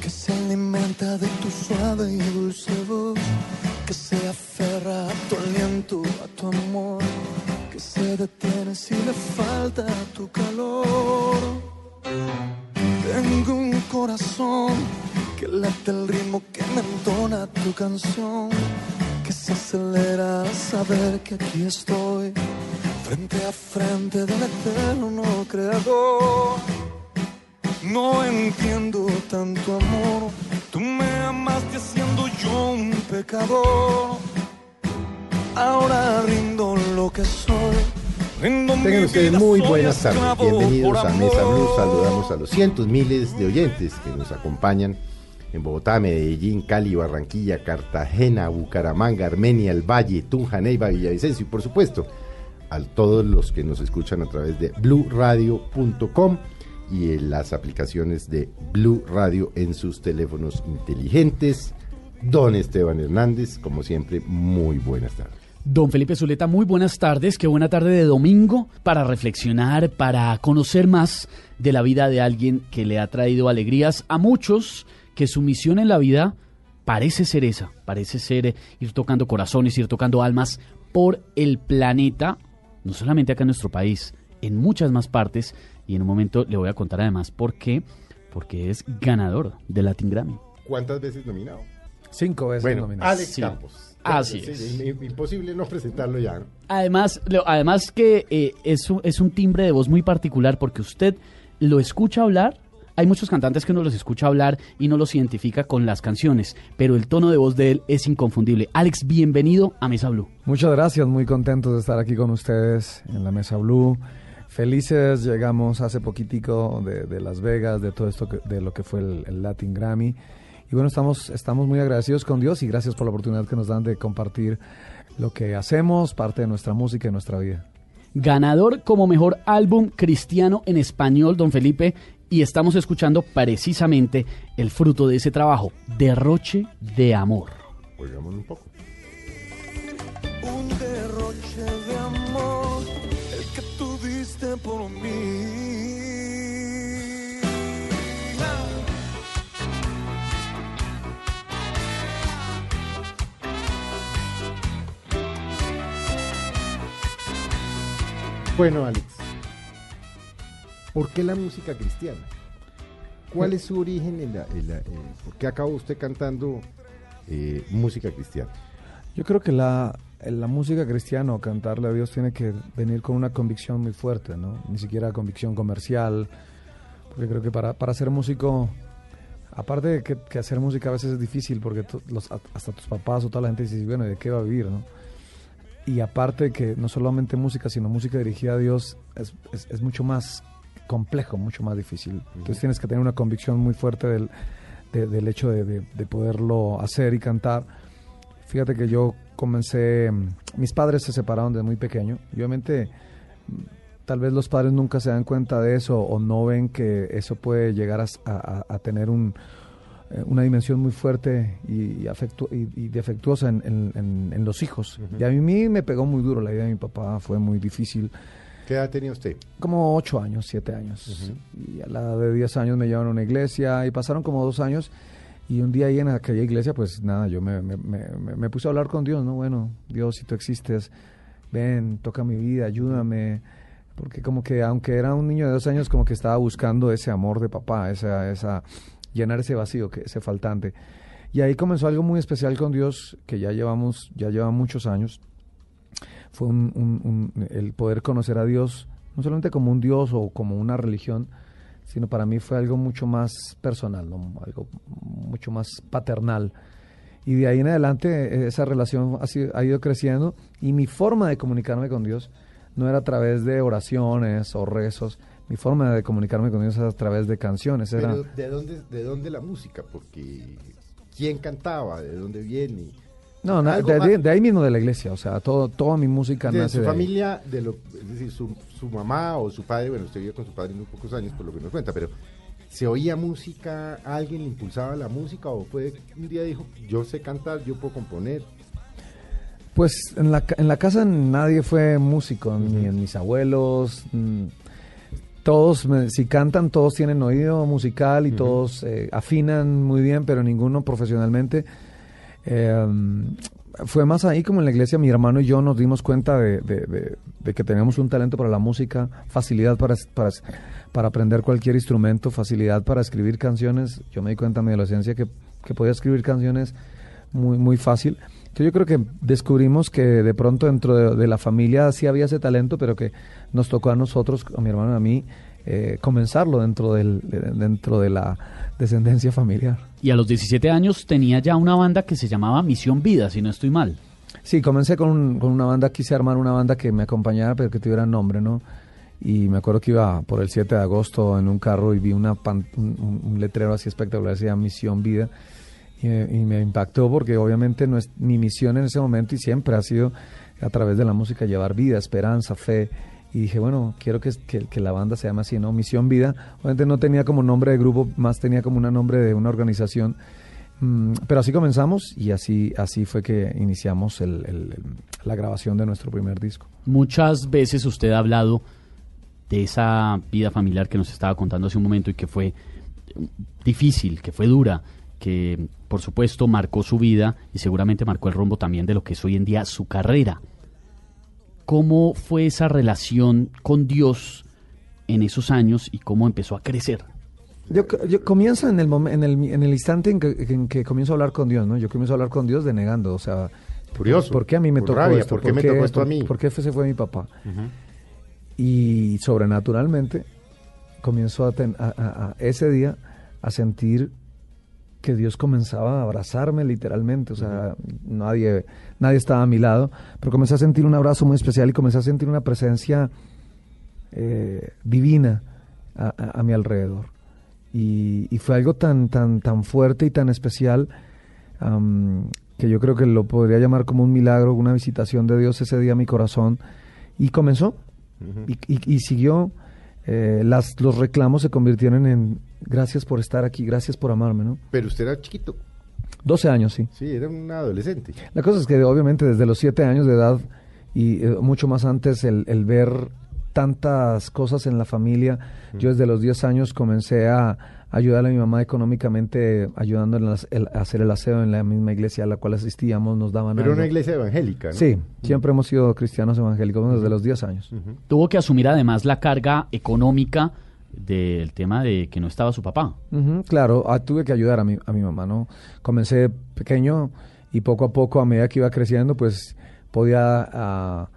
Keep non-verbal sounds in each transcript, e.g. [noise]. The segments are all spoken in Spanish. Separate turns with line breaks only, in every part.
Que se alimenta de tu suave y dulce voz, que se aferra a tu aliento, a tu amor, que se detiene si le falta tu calor. Tengo un corazón que late el ritmo que me entona tu canción, que se acelera al saber que aquí estoy, frente a frente del eterno creador. No entiendo tanto amor, tú me amaste siendo yo un pecador. Ahora rindo lo que soy.
Tengan ustedes muy buenas tardes. Bienvenidos a Mesa. Blue. Saludamos a los cientos miles de oyentes que nos acompañan en Bogotá, Medellín, Cali, Barranquilla, Cartagena, Bucaramanga, Armenia, El Valle, Tunja, Neiva, Villavicencio y por supuesto a todos los que nos escuchan a través de bluradio.com y en las aplicaciones de Blue Radio en sus teléfonos inteligentes. Don Esteban Hernández, como siempre, muy buenas tardes.
Don Felipe Zuleta, muy buenas tardes. Qué buena tarde de domingo para reflexionar, para conocer más de la vida de alguien que le ha traído alegrías a muchos, que su misión en la vida parece ser esa, parece ser eh, ir tocando corazones, ir tocando almas por el planeta, no solamente acá en nuestro país, en muchas más partes. Y en un momento le voy a contar además por qué, porque es ganador de Latin Grammy.
¿Cuántas veces nominado?
Cinco veces
Bueno,
nominado.
Alex
Sí.
Campos.
Así
Sí,
es.
im- Imposible no presentarlo ya.
Además, lo- además que eh, es, un, es un timbre de voz muy particular porque usted lo escucha hablar. Hay muchos cantantes que uno los escucha hablar y no los identifica con las canciones, pero el tono de voz de él es inconfundible. Alex, bienvenido a Mesa Blue.
Muchas gracias, muy contentos de estar aquí con ustedes en la Mesa Blue. Felices, llegamos hace poquitico de, de Las Vegas, de todo esto, que- de lo que fue el, el Latin Grammy. Y bueno, estamos, estamos muy agradecidos con Dios y gracias por la oportunidad que nos dan de compartir lo que hacemos, parte de nuestra música y nuestra vida.
Ganador como mejor álbum cristiano en español, don Felipe, y estamos escuchando precisamente el fruto de ese trabajo, Derroche de Amor.
Oigámoslo un poco.
Un derroche de amor, por mí.
Bueno, Alex, ¿por qué la música cristiana? ¿Cuál es su origen? En la, en la- en- ¿Por qué acabó usted cantando eh, música cristiana?
Yo creo que la, la música cristiana o cantarle a Dios tiene que venir con una convicción muy fuerte, ¿no? Ni siquiera convicción comercial, porque creo que para, para ser músico, aparte de que, que hacer música a veces es difícil, porque los- hasta tus papás o toda la gente dice, bueno, ¿y ¿de qué va a vivir, no? Y aparte de que no solamente música, sino música dirigida a Dios es, es- es mucho más complejo, mucho más difícil. Entonces tienes que tener una convicción muy fuerte del, de- del hecho de, de- de poderlo hacer y cantar. Fíjate que yo comencé, mis padres se separaron de muy pequeño y obviamente mm, tal vez los padres nunca se dan cuenta de eso o no ven que eso puede llegar a, a- a- tener un, eh, una dimensión muy fuerte y, y afectu- y- y defectuosa en, en- en- los hijos. Y a mí me pegó muy duro la idea de mi papá, fue muy difícil.
¿Qué edad tenía usted?
Como ocho años, siete años. Y a la edad de diez años me llevaron a una iglesia y pasaron como dos años. Y un día ahí en aquella iglesia, pues nada, yo me, me- me- puse a hablar con Dios, ¿no? Bueno, Dios, si tú existes, ven, toca mi vida, ayúdame. Porque como que aunque era un niño de dos años, como que estaba buscando ese amor de papá, esa, esa, llenar ese vacío, que, ese faltante. Y ahí comenzó algo muy especial con Dios, que ya llevamos, ya lleva muchos años. Fue el poder conocer a Dios, no solamente como un Dios o como una religión, sino para mí fue algo mucho más personal, algo mucho más paternal. Y de ahí en adelante eh, esa relación ha, sido- ha ido creciendo y mi forma de comunicarme con Dios no era a través de oraciones o rezos, mi forma de comunicarme con Dios era a través de canciones. Era,
Pero ¿de dónde, ¿de dónde la música? Porque ¿quién cantaba? ¿De dónde viene?
No, na- de, ahí mismo de la iglesia, o sea, todo, toda mi música
De
nace
su
de ahí.
familia, de lo, es decir, su, su mamá o su padre, bueno, usted vivió con su padre muy pocos años, por lo que nos cuenta, pero ¿se oía música? ¿Alguien le impulsaba la música? ¿O fue un día dijo, yo sé cantar, yo puedo componer?
Pues en la, en la casa nadie fue músico, ni en mis abuelos. mm, Todos, si cantan, todos tienen oído musical y todos eh, afinan muy bien, pero ninguno profesionalmente. Eh, fue más ahí como en la iglesia, mi hermano y yo nos dimos cuenta de, de- de- de que teníamos un talento para la música, facilidad para, aprender cualquier instrumento, facilidad para escribir canciones. Yo me di cuenta en mi adolescencia que, que podía escribir canciones muy, muy fácil. Entonces yo creo que descubrimos que de pronto dentro de, de la familia sí había ese talento, pero que nos tocó a nosotros, a mi hermano y a mí, eh, comenzarlo dentro, del, de- dentro de la descendencia familiar.
Y a los 17 años tenía ya una banda que se llamaba Misión Vida, si no estoy mal.
Sí, comencé con, un- con una banda, quise armar una banda que me acompañara, pero que tuviera nombre, ¿no? Y me acuerdo que iba por el 7 de agosto en un carro y vi una pan- un, un- letrero así espectacular, decía Misión Vida, y me, y me impactó porque obviamente no es, mi misión en ese momento y siempre ha sido a través de la música llevar vida, esperanza, fe. Y dije, bueno, quiero que, que, la banda se llame así, ¿no? Misión Vida. Obviamente no tenía como nombre de grupo, más tenía como un nombre de una organización. Mm, pero así comenzamos y así, así fue que iniciamos el- el- la grabación de nuestro primer disco.
Muchas veces usted ha hablado de esa vida familiar que nos estaba contando hace un momento y que fue difícil, que fue dura, que por supuesto marcó su vida y seguramente marcó el rumbo también de lo que es hoy en día su carrera. ¿Cómo fue esa relación con Dios en esos años y cómo empezó a crecer?
Yo, yo comienzo en el, momen- en, el, en el instante en que, en que comienzo a hablar con Dios, ¿no? Yo comienzo a hablar con Dios denegando, o sea,
Curioso.
¿por qué a mí me
Por
tocó
rabia,
esto?
¿por qué me tocó esto a
por-
mí?
¿Por qué se fue mi papá? Y sobrenaturalmente comienzo a, ten- a- a- a ese día a sentir que Dios comenzaba a abrazarme literalmente, o sea, nadie, nadie estaba a mi lado, pero comencé a sentir un abrazo muy especial y comencé a sentir una presencia eh, divina a, a- a mi alrededor. Y, y fue algo tan, tan, tan fuerte y tan especial que yo creo que lo podría llamar como un milagro, una visitación de Dios ese día a mi corazón. Y comenzó, y, y- y siguió. eh, las, los reclamos se convirtieron en gracias por estar aquí, gracias por amarme, ¿no?
Pero usted era chiquito,
12 años, sí.
sí, era un adolescente.
La cosa es que obviamente desde los siete años de edad y eh, mucho más antes el, el ver tantas cosas en la familia, yo desde los 10 años comencé a ayudar a mi mamá económicamente, el- a hacer el aseo en la misma iglesia a la cual asistíamos, nos daban
Pero
algo.
una iglesia evangélica, ¿no?
Sí, siempre hemos sido cristianos evangélicos desde los 10 años.
Tuvo que asumir además la carga económica del tema de que no estaba su papá.
Claro, ah, tuve que ayudar a mi, a mi mamá, ¿no? Comencé pequeño y poco a poco, a medida que iba creciendo, pues podía ah,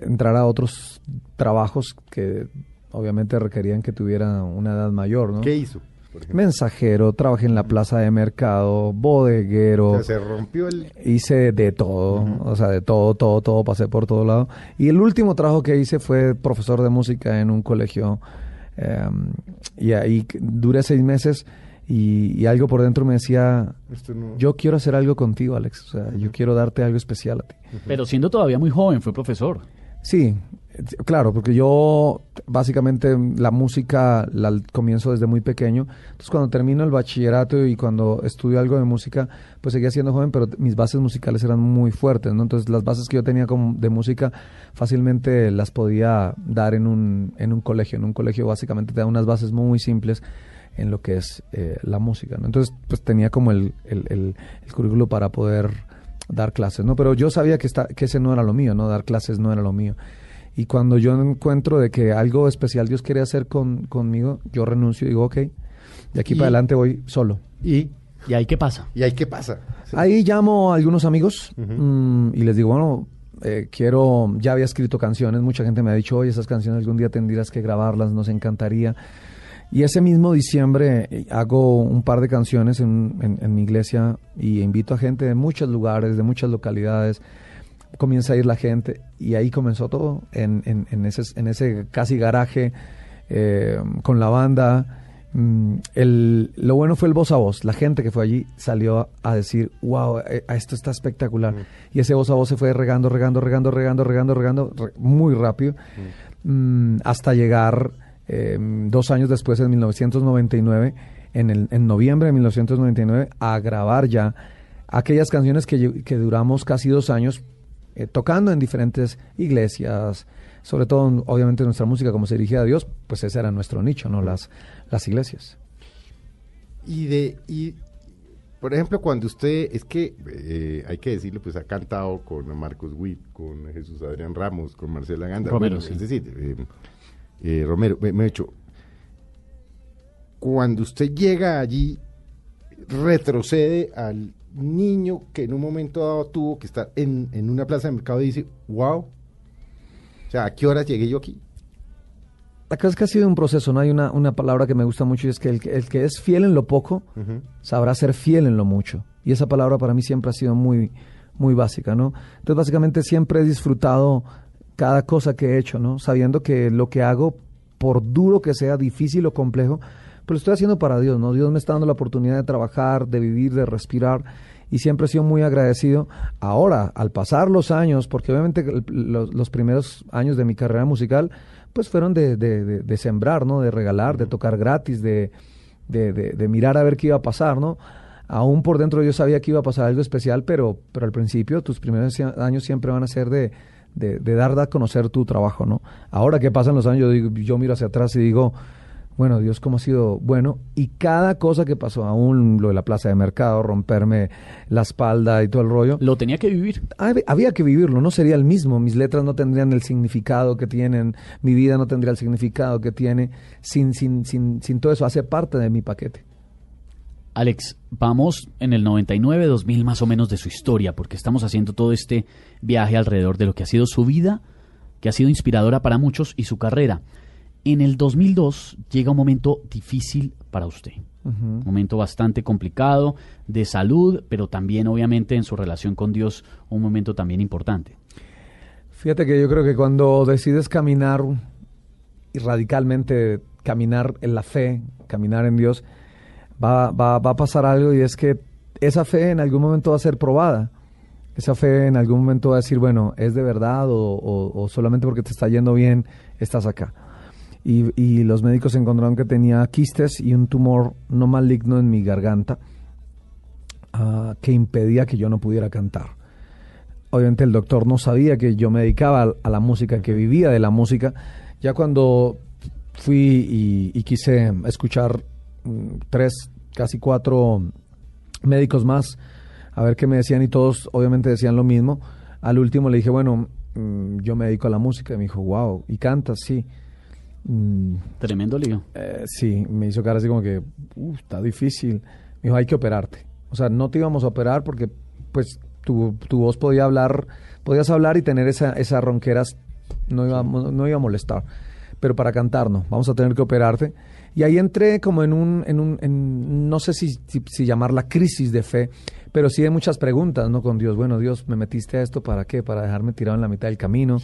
entrar a otros trabajos que obviamente requerían que tuviera una edad mayor, ¿no?
¿Qué hizo?
Mensajero, trabajé en la plaza de mercado, bodeguero,
O sea, se rompió el...
hice de todo, o sea, de todo, todo, todo, pasé por todo lado. Y el último trabajo que hice fue profesor de música en un colegio. Eh, y ahí duré seis meses y, y algo por dentro me decía,
no-
yo quiero hacer algo contigo, Alex. O sea, yo quiero darte algo especial a ti.
Pero siendo todavía muy joven, fue profesor.
Sí, claro, porque yo básicamente la música la comienzo desde muy pequeño. Entonces cuando termino el bachillerato y cuando estudio algo de música, pues seguía siendo joven, pero mis bases musicales eran muy fuertes, ¿no? Entonces las bases que yo tenía de música fácilmente las podía dar en un, en un colegio. En un colegio básicamente te da unas bases muy simples en lo que es eh, la música, ¿no? Entonces pues tenía como el, el, el, el currículo para poder dar clases, ¿no? Pero yo sabía que, esta, que ese no era lo mío, ¿no? Dar clases no era lo mío. Y cuando yo encuentro de que algo especial Dios quiere hacer con, conmigo, yo renuncio y digo, ok, de aquí
Y-
para adelante voy solo.
¿Y?
¿Y ahí qué pasa?
¿Y ahí qué pasa? Sí.
Ahí llamo a algunos amigos mm, y les digo, bueno, eh, quiero, ya había escrito canciones, mucha gente me ha dicho, oye, esas canciones algún día tendrías que grabarlas, nos encantaría. Y ese mismo diciembre eh, hago un par de canciones en, en- en mi iglesia y invito a gente de muchos lugares, de muchas localidades. Comienza a ir la gente y ahí comenzó todo en, en- en ese, en ese casi garaje eh, con la banda. Mm, el, lo bueno fue el voz a voz. La gente que fue allí salió a, a decir, wow, eh, esto está espectacular. Y ese voz a voz se fue regando, regando, regando, regando, regando, regando, re- muy rápido, Mm, hasta llegar eh, dos años después, en 1999, en, el, en noviembre de 1999, a grabar ya aquellas canciones que, que duramos casi dos años eh, tocando en diferentes iglesias, sobre todo, obviamente, nuestra música como se dirigía a Dios, pues ese era nuestro nicho, ¿no? Las, las iglesias.
Y de, y, por ejemplo, cuando usted, es que eh, hay que decirlo, pues ha cantado con Marcos Witt, con Jesús Adrián Ramos, con Marcela Ganda.
Romero,
Bueno,
sí.
Es decir, eh, eh, Romero, me, me he hecho, cuando usted llega allí, retrocede al niño que en un momento dado tuvo que estar en, en una plaza de mercado y dice, wow, o sea, ¿a qué horas llegué yo aquí?
La cosa es que ha sido un proceso, ¿no? Hay una, una palabra que me gusta mucho y es que el, que el que es fiel en lo poco sabrá ser fiel en lo mucho. Y esa palabra para mí siempre ha sido muy, muy básica, ¿no? Entonces, básicamente siempre he disfrutado cada cosa que he hecho, ¿no? Sabiendo que lo que hago, por duro que sea, difícil o complejo, pues lo estoy haciendo para Dios, ¿no? Dios me está dando la oportunidad de trabajar, de vivir, de respirar y siempre he sido muy agradecido. Ahora, al pasar los años, porque obviamente los, los primeros años de mi carrera musical, pues fueron de, de- de- de sembrar, ¿no? De regalar, de tocar gratis, de, mirar a ver qué iba a pasar, ¿no? Aún por dentro yo sabía que iba a pasar algo especial, pero, pero al principio tus primeros años siempre van a ser de, de, de dar a conocer tu trabajo, ¿no? Ahora que pasan los años, yo, digo- yo miro hacia atrás y digo, bueno, Dios cómo ha sido bueno. Y cada cosa que pasó, aún lo de la plaza de mercado, romperme la espalda y todo el rollo,
Lo tenía que vivir.
hab- había que vivirlo, no sería el mismo. Mis letras no tendrían el significado que tienen, mi vida no tendría el significado que tiene sin, sin, sin, sin todo eso. Hace parte de mi paquete.
Alex, vamos en el 99, 2000 más o menos de su historia, porque estamos haciendo todo este viaje alrededor de lo que ha sido su vida, que ha sido inspiradora para muchos, y su carrera. En el 2002 llega un momento difícil para usted. Un momento bastante complicado de salud, pero también obviamente en su relación con Dios, un momento también importante.
Fíjate que yo creo que cuando decides caminar y radicalmente caminar en la fe, caminar en Dios, va, va, va a pasar algo y es que esa fe en algún momento va a ser probada. Esa fe en algún momento va a decir, bueno, ¿es de verdad o, o- o solamente porque te está yendo bien estás acá? Y, los médicos encontraron que tenía quistes y un tumor no maligno en mi garganta ah, que impedía que yo no pudiera cantar obviamente el doctor no sabía que yo me dedicaba a, la música, que vivía de la música. Ya cuando fui y, y quise escuchar mm, tres, casi cuatro médicos más, a ver qué me decían y todos obviamente decían lo mismo, al último le dije, bueno, mm, yo me dedico a la música. Y me dijo, wow, ¿y cantas? Sí. Mm,
Tremendo lío.
eh, sí, me hizo cara así como que, "Uf, está difícil. Me dijo, hay que operarte. O sea, no te íbamos a operar porque, pues, tu, tu voz podía hablar, podías hablar y tener esa, esa ronqueras, no iba, no iba a molestar. Pero para cantar no, vamos a tener que operarte. Y ahí entré como en un, en un, en- no sé si, si, si llamarla crisis de fe, pero sí de muchas preguntas, ¿no? Con Dios, bueno, Dios, me metiste a esto, ¿para qué? Para dejarme tirado en la mitad del camino.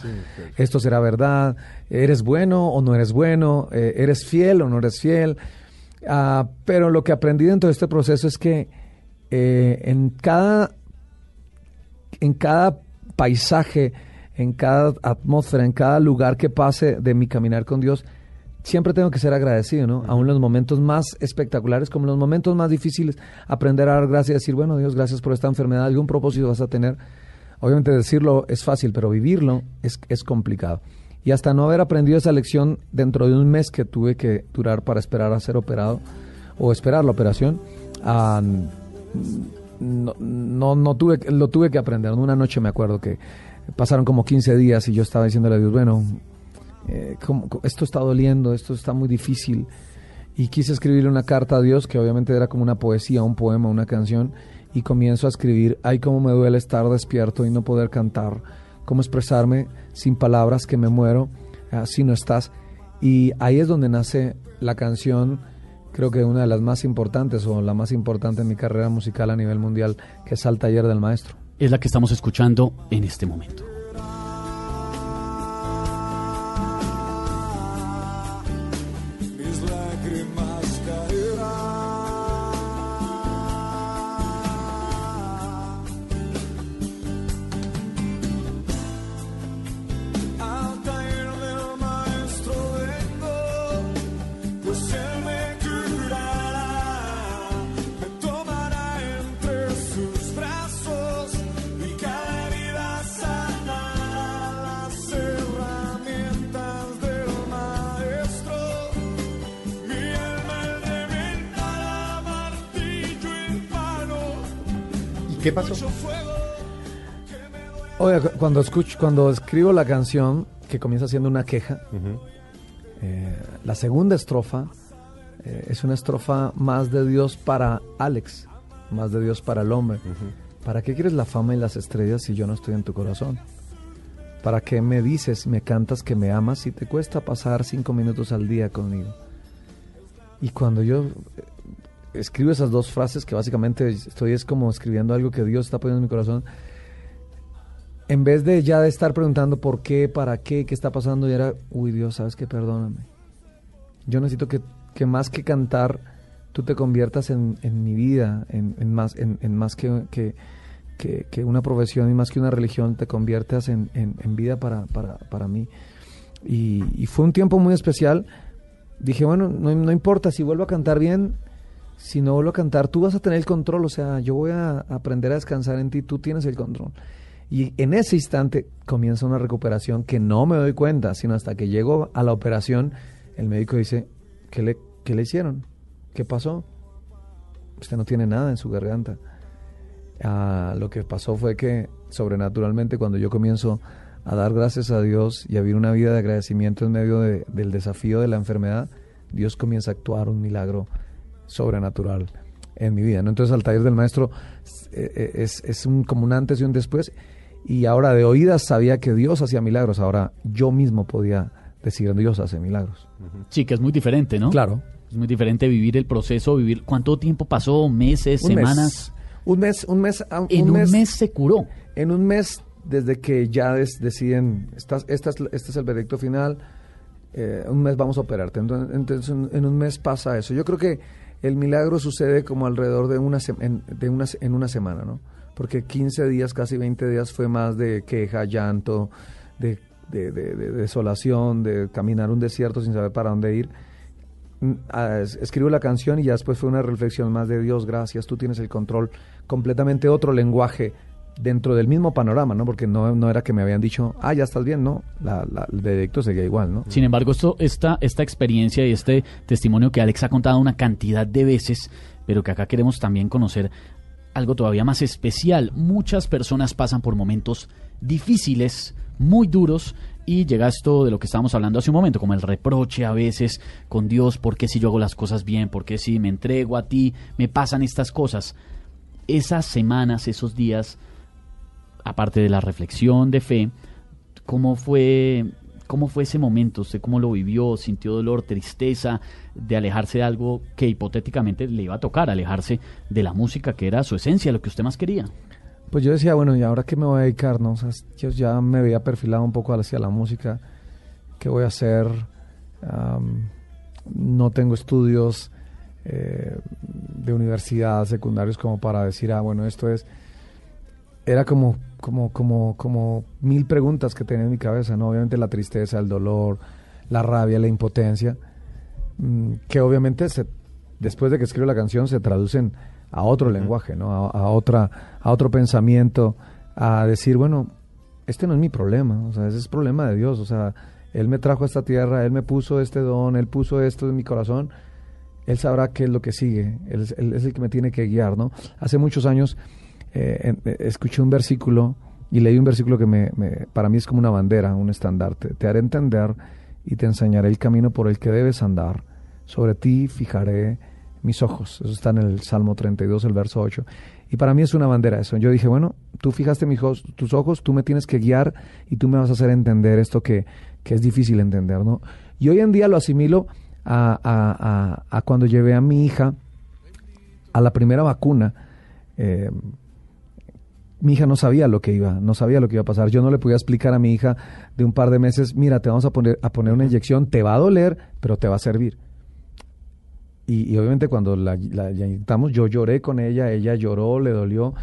¿Esto será verdad? ¿Eres bueno o no eres bueno? Eh, ¿Eres fiel o no eres fiel? Ah, pero lo que aprendí dentro de este proceso es que eh, en cada en cada paisaje, en cada atmósfera, en cada lugar que pase de mi caminar con Dios, siempre tengo que ser agradecido, ¿no? Aún en los momentos más espectaculares, como en los momentos más difíciles, aprender a dar gracias y decir, bueno, Dios, gracias por esta enfermedad, algún propósito vas a tener. Obviamente decirlo es fácil, pero vivirlo es, es complicado. Y hasta no haber aprendido esa lección dentro de un mes que tuve que durar para esperar a ser operado o esperar la operación, ah, no, no, no tuve, lo tuve que aprender. Una noche me acuerdo que pasaron como 15 días y yo estaba diciéndole a Dios, bueno, eh, ¿cómo- cómo- esto está doliendo, esto está muy difícil. Y quise escribirle una carta a Dios que obviamente era como una poesía, un poema, una canción. Y comienzo a escribir, ay, cómo me duele estar despierto y no poder cantar, cómo expresarme sin palabras, que me muero si no estás. Y ahí es donde nace la canción creo que una de las más importantes o la más importante en mi carrera musical a nivel mundial, que es Al Taller del Maestro.
Es la que estamos escuchando en este momento.
Qué pasó?
Oye, cu- cuando escucho, cuando escribo la canción, que comienza siendo una queja, eh, la segunda estrofa eh, es una estrofa más de Dios para Alex, más de Dios para el hombre. ¿Para qué quieres la fama y las estrellas si yo no estoy en tu corazón? ¿Para qué me dices, me cantas que me amas si te cuesta pasar cinco minutos al día conmigo? Y cuando yo escribo esas dos frases, que básicamente estoy es como escribiendo algo que Dios está poniendo en mi corazón, en vez de ya de estar preguntando por qué, para qué, qué está pasando, y era, uy Dios, sabes que perdóname. Yo necesito que, que más que cantar, tú te conviertas en, en mi vida, en, más, en, más que, que, que- una profesión y más que una religión, te conviertas en vida para, para, para mí. Y, y fue un tiempo muy especial. Dije, bueno, no, no importa si vuelvo a cantar bien, si no vuelvo a cantar, tú vas a tener el control, o sea, yo voy a aprender a descansar en ti, tú tienes el control. Y en ese instante comienza una recuperación que no me doy cuenta, sino hasta que llego a la operación, el médico dice, ¿qué le, qué le hicieron? ¿Qué pasó? Usted no tiene nada en su garganta. Ah, lo que pasó fue que sobrenaturalmente cuando yo comienzo a dar gracias a Dios y a vivir una vida de agradecimiento en medio de- del desafío de la enfermedad, Dios comienza a actuar un milagro sobrenatural en mi vida. ¿no? Entonces al taller del maestro eh, eh, es, es un, como un antes y un después. Y ahora de oídas sabía que Dios hacía milagros. Ahora yo mismo podía decir Dios hace milagros.
Sí, que es muy diferente, ¿no?
Claro.
Es muy diferente vivir el proceso, vivir... ¿Cuánto tiempo pasó? ¿Meses?
Un
¿Semanas?
mes. Un mes, un mes, ah,
En un mes se curó.
En un mes, desde que ya des- deciden, estás, esta es- este es el veredicto final, eh, un mes vamos a operarte. Entonces, entonces, en, en un mes pasa eso. Yo creo que el milagro sucede como alrededor de una, en, una, en una semana, ¿no? Porque 15 días, casi 20 días fue más de queja, llanto, de, de- de- de desolación, de caminar un desierto sin saber para dónde ir. Mm, ah, es- escribo la canción y ya después fue una reflexión más de Dios, gracias, tú tienes el control, completamente otro lenguaje dentro del mismo panorama, ¿no? Porque no, no era que me habían dicho, ah, ya estás bien, no, la, la- el veredicto seguía igual, ¿no?
Sin embargo, esto, esta, esta experiencia y este testimonio que Alex ha contado una cantidad de veces, pero que acá queremos también conocer algo todavía más especial. Muchas personas pasan por momentos difíciles, muy duros, y llega esto de lo que estábamos hablando hace un momento, como el reproche a veces con Dios, ¿por qué si yo hago las cosas bien? ¿Por qué si me entrego a ti? Me pasan estas cosas. Esas semanas, esos días, aparte de la reflexión de fe, ¿cómo fue, cómo fue ese momento? ¿Usted cómo lo vivió? ¿Sintió dolor, tristeza de alejarse de algo que hipotéticamente le iba a tocar, alejarse de la música que era su esencia, lo que usted más quería?
Pues yo decía, bueno, ¿y ahora qué me voy a dedicar? No? O sea, yo ya me había perfilado un poco hacia la música. ¿Qué voy a hacer? No tengo estudios eh, de universidad, secundarios, como para decir, ah, bueno, esto es... Era como, como, como, como mil preguntas que tenía en mi cabeza, ¿no? Obviamente la tristeza, el dolor, la rabia, la impotencia, mm, que obviamente se, después de que escribo la canción se traducen a otro lenguaje, ¿no? A, a otra, a otro pensamiento, a decir, bueno, este no es mi problema, o sea, ese es problema de Dios, o sea, Él me trajo a esta tierra, Él me puso este don, Él puso esto en mi corazón, Él sabrá qué es lo que sigue, Él, es- Él es el que me tiene que guiar, ¿no? Hace muchos años eh, en- eh, escuché un versículo y leí un versículo que me, para mí es como una bandera, un estandarte. Te haré entender y te enseñaré el camino por el que debes andar. Sobre ti fijaré mis ojos. Eso está en el Salmo 32, el verso 8. Y para mí es una bandera eso. Yo dije, bueno, tú fijaste mis ojos, tus ojos, tú me tienes que guiar y tú me vas a hacer entender esto que, que es difícil entender, ¿no? Y hoy en día lo asimilo a, a- a- a cuando llevé a mi hija a la primera vacuna. eh, mi hija no sabía lo que iba, no sabía lo que iba a pasar. Yo no le podía explicar a mi hija de un par de meses, mira, te vamos a poner, a poner una inyección, te va a doler, pero te va a servir. Y, y obviamente cuando la, la- la inyectamos, yo lloré con ella, ella lloró, le dolió.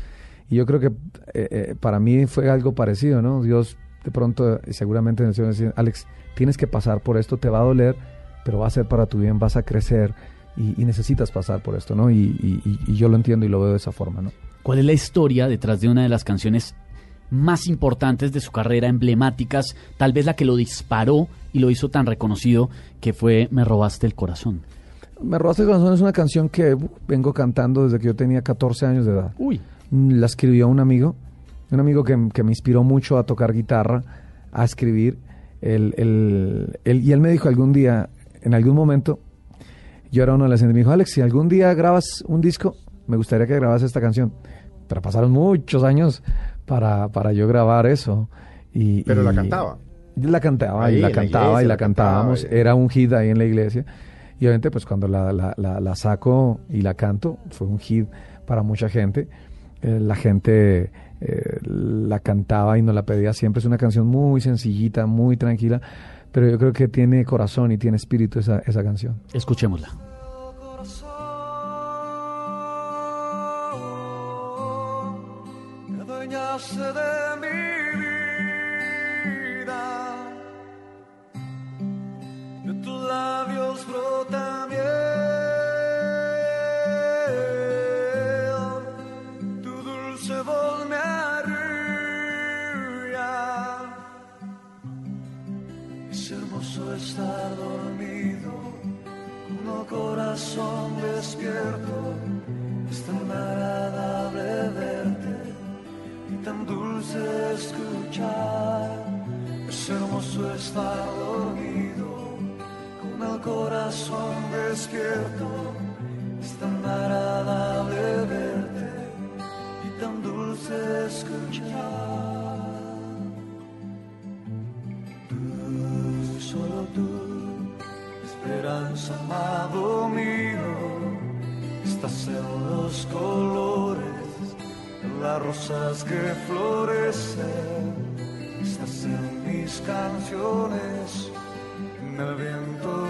Y yo creo que eh, eh, para mí fue algo parecido, ¿no? Dios de pronto, seguramente en el Señor decía, Alex, tienes que pasar por esto, te va a doler, pero va a ser para tu bien, vas a crecer y, y necesitas pasar por esto, ¿no? Y- y yo lo entiendo y lo veo de esa forma, ¿no?
¿Cuál es la historia detrás de una de las canciones más importantes de su carrera, emblemáticas, tal vez la que lo disparó y lo hizo tan reconocido, que fue Me robaste el corazón?
Me robaste el corazón es una canción que vengo cantando desde que yo tenía 14 años de edad.
Uy,
La escribió un amigo, un amigo que, que me inspiró mucho a tocar guitarra, a escribir. Él- y él me dijo algún día, en algún momento, yo era un adolescente, me dijo, Alex, si algún día grabas un disco, me gustaría que grabas esta canción. Pero pasaron muchos años para, para yo grabar eso. Y,
Pero
y-
la cantaba.
Yo la cantaba
Ahí,
y la cantaba
iglesia,
y la
la cantaba,
cantábamos.
y-
Era un hit ahí en la iglesia. Y obviamente pues cuando la, la, la, la saco y la canto, fue un hit para mucha gente. Eh, la gente eh, la cantaba y nos la pedía siempre. Es una canción muy sencillita, muy tranquila, pero yo creo que tiene corazón y tiene espíritu esa, esa canción.
escuchémosla.
Corazón despierto. Es tan agradable verte y tan dulce escuchar. Es hermoso estar dormido con el corazón despierto. Es tan agradable verte y tan dulce escuchar. Tú, solo tú, esperanza, amado mío, estás en los colores las rosas que florecen, estás en mis canciones, en el viento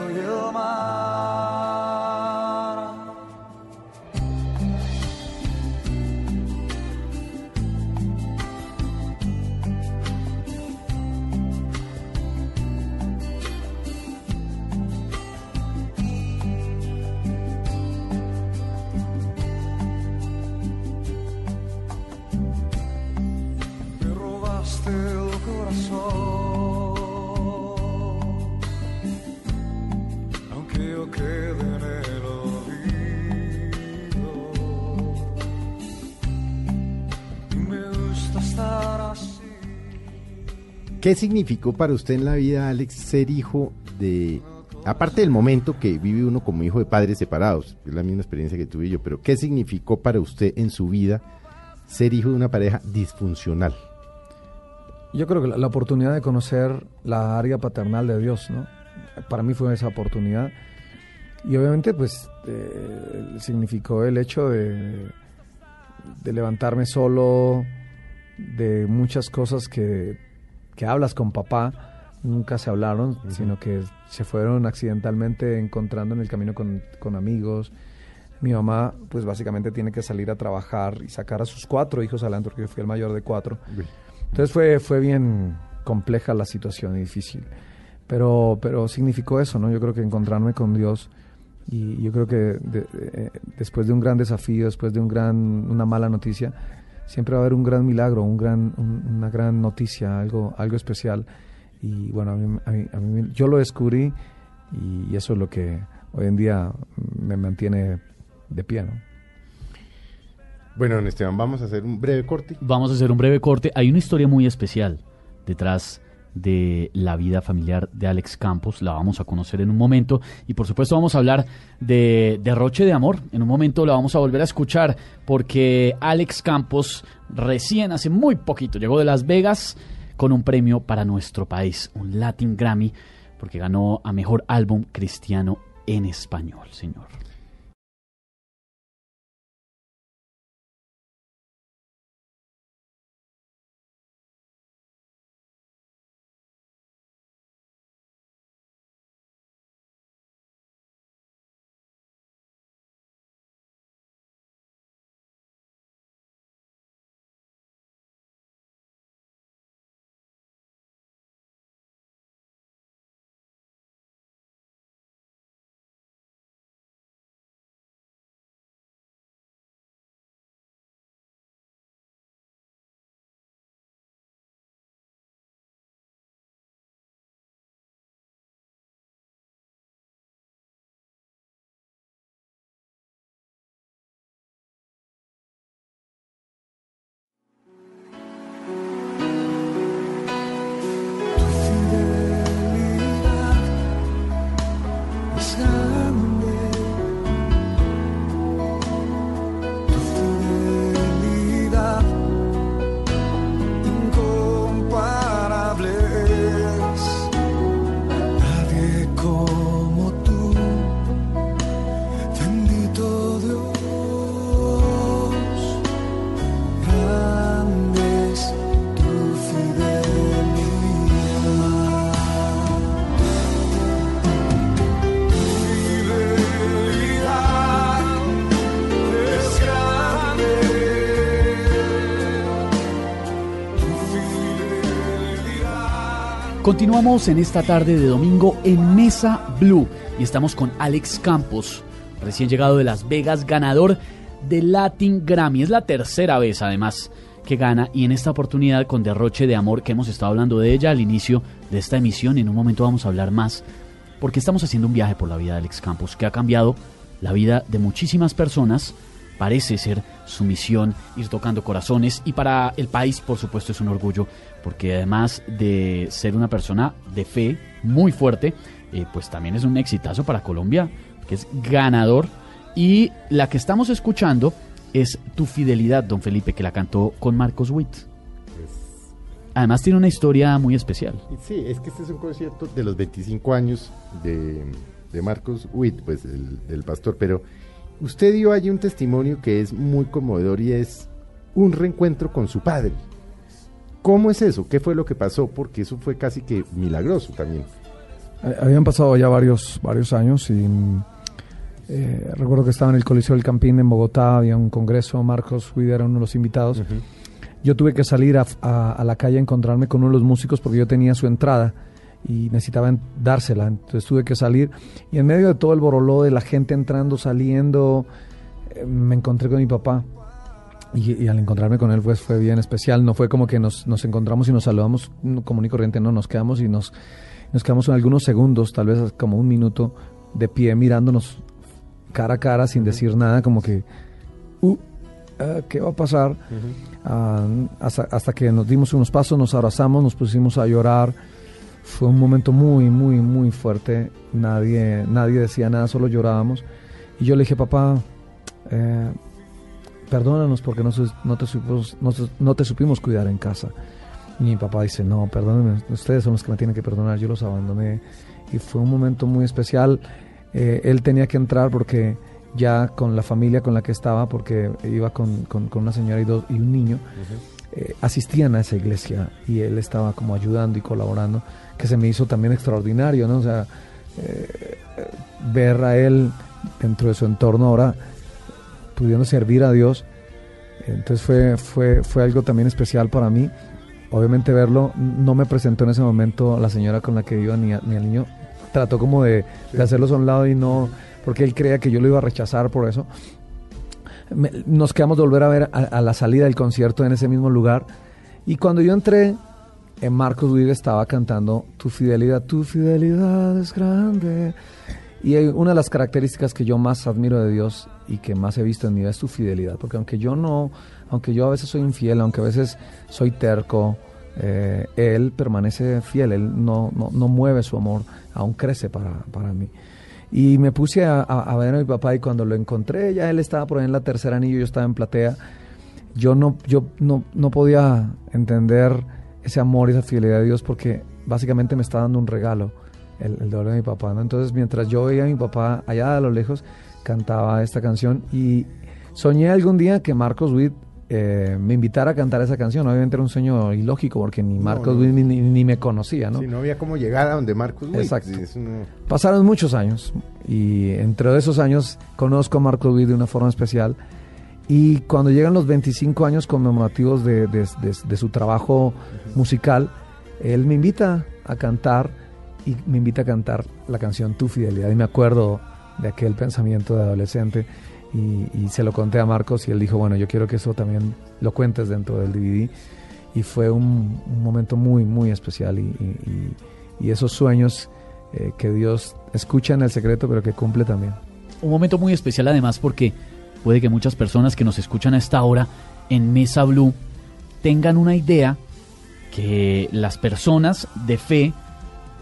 ¿Qué significó para usted en la vida, Alex, ser hijo de... Aparte del momento que vive uno como hijo de padres separados, es la misma experiencia que tuve yo, pero ¿qué significó para usted en su vida ser hijo de una pareja disfuncional?
Yo creo que la, oportunidad de conocer la área paternal de Dios, ¿no? Para mí fue esa oportunidad. Y obviamente, pues, eh, significó el hecho de levantarme solo, de muchas cosas que, que hablas con papá, nunca se hablaron, sino que se fueron accidentalmente encontrando en el camino con, con amigos. Mi mamá, pues básicamente tiene que salir a trabajar y sacar a sus cuatro hijos adelante, porque yo fui el mayor de cuatro. Entonces fue, fue bien compleja la situación y difícil. Pero, pero significó eso, ¿no? Yo creo que encontrarme con Dios y yo creo que de- eh, después de un gran desafío, después de un gran, una mala noticia, siempre va a haber un gran milagro, un gran, un- una gran noticia, algo, algo especial. Y bueno, a mí, a mí- a mí yo lo descubrí y, eso es lo que hoy en día me mantiene de pie, ¿no?
Bueno, don Esteban, vamos a hacer un breve corte.
Vamos a hacer un breve corte. Hay una historia muy especial detrás de la vida familiar de Alex Campos. La vamos a conocer en un momento. Y por supuesto vamos a hablar de Derroche de Amor. En un momento la vamos a volver a escuchar porque Alex Campos recién hace muy poquito llegó de Las Vegas con un premio para nuestro país, un Latin Grammy, porque ganó a Mejor Álbum Cristiano en español, Señor. Continuamos en esta tarde de domingo en Mesa Blue y estamos con Alex Campos, recién llegado de Las Vegas, ganador del Latin Grammy. Es la tercera vez además que gana y en esta oportunidad con Derroche de Amor que hemos estado hablando de ella al inicio de esta emisión. En un momento vamos a hablar más porque estamos haciendo un viaje por la vida de Alex Campos que ha cambiado la vida de muchísimas personas. Parece ser su misión ir tocando corazones y para el país por supuesto es un orgullo porque además de ser una persona de fe muy fuerte, eh, pues también es un exitazo para Colombia, que es ganador. Y la que estamos escuchando es Tu Fidelidad, don Felipe, que la cantó con Marcos Witt. Además tiene una historia muy especial.
Sí, es que este es un concierto de los 25 años de, Marcos Witt, pues el, el pastor, pero usted dio allí un testimonio que es muy conmovedor y es un reencuentro con su padre. ¿Cómo es eso? ¿Qué fue lo que pasó? Porque eso fue casi que milagroso también.
Habían pasado ya varios, varios años y eh, recuerdo que estaba en el Coliseo del Campín en Bogotá, había un congreso, Marcos Huida era uno de los invitados. Yo tuve que salir a, la calle a encontrarme con uno de los músicos porque yo tenía su entrada y necesitaba dársela, entonces tuve que salir y en medio de todo el boroló de la gente entrando, saliendo, eh, me encontré con mi papá y, al encontrarme con él pues fue bien especial. No fue como que nos, nos encontramos y nos saludamos común y corriente, no, nos quedamos y nos, nos quedamos en algunos segundos, tal vez como un minuto de pie mirándonos cara a cara sin decir nada, como que, uh, ah, ¿qué va a pasar? Ah, hasta, hasta, que nos dimos unos pasos, nos abrazamos, nos pusimos a llorar. Fue un momento muy, muy, muy fuerte. Nadie, nadie decía nada, solo llorábamos. Y yo le dije, papá, eh, perdónanos porque no, no, te supimos, no, te supimos cuidar en casa. Y mi papá dice, no, perdónenme, ustedes son los que me tienen que perdonar, yo los abandoné. Y fue un momento muy especial. Eh, él tenía que entrar porque ya con la familia con la que estaba, porque iba con, con, una señora y, dos, y un niño, eh, asistían a esa iglesia y él estaba como ayudando y colaborando, que se me hizo también extraordinario, ¿no? O sea, eh, ver a él dentro de su entorno ahora pudiendo servir a Dios. Entonces fue, fue, fue algo también especial para mí. Obviamente verlo, no me presentó en ese momento la señora con la que iba ni, ni al niño. Trató como de, hacerlos a un lado y no, porque él creía que yo lo iba a rechazar por eso. nos quedamos de volver a ver a, la salida del concierto en ese mismo lugar. Y cuando yo entré, en Marcos Witt estaba cantando Tu fidelidad, tu fidelidad es grande. Y una de las características que yo más admiro de Dios y que más he visto en mi vida es su fidelidad, porque aunque yo no, aunque yo a veces soy infiel, aunque a veces soy terco, eh, Él permanece fiel, Él no, no, mueve su amor, aún crece para, para mí. Y me puse a, ver a mi papá y cuando lo encontré, ya él estaba por ahí en la tercera anillo, yo estaba en platea, yo no, yo no, no podía entender ese amor y esa fidelidad de Dios porque básicamente me está dando un regalo el, el dolor de mi papá. ¿no? Entonces, mientras yo veía a mi papá allá a lo lejos, cantaba esta canción y soñé algún día que Marcos Witt eh, me invitara a cantar esa canción. Obviamente era un sueño ilógico porque ni Marcos
no.
Witt ni, me conocía, ¿no?
Si no había cómo llegar a donde Marcos Witt.
Exacto.
Sí,
Pasaron muchos años y entre esos años conozco a Marcos Witt de una forma especial y cuando llegan los 25 años conmemorativos de, su trabajo musical, él me invita a cantar y me invita a cantar la canción Tu Fidelidad y me acuerdo de aquel pensamiento de adolescente y, se lo conté a Marcos y él dijo, bueno, yo quiero que eso también lo cuentes dentro del DVD y fue un, momento muy, muy especial y esos sueños eh, que Dios escucha en el secreto pero que cumple también.
Un momento muy especial además porque puede que muchas personas que nos escuchan a esta hora en Mesa Blue tengan una idea que las personas de fe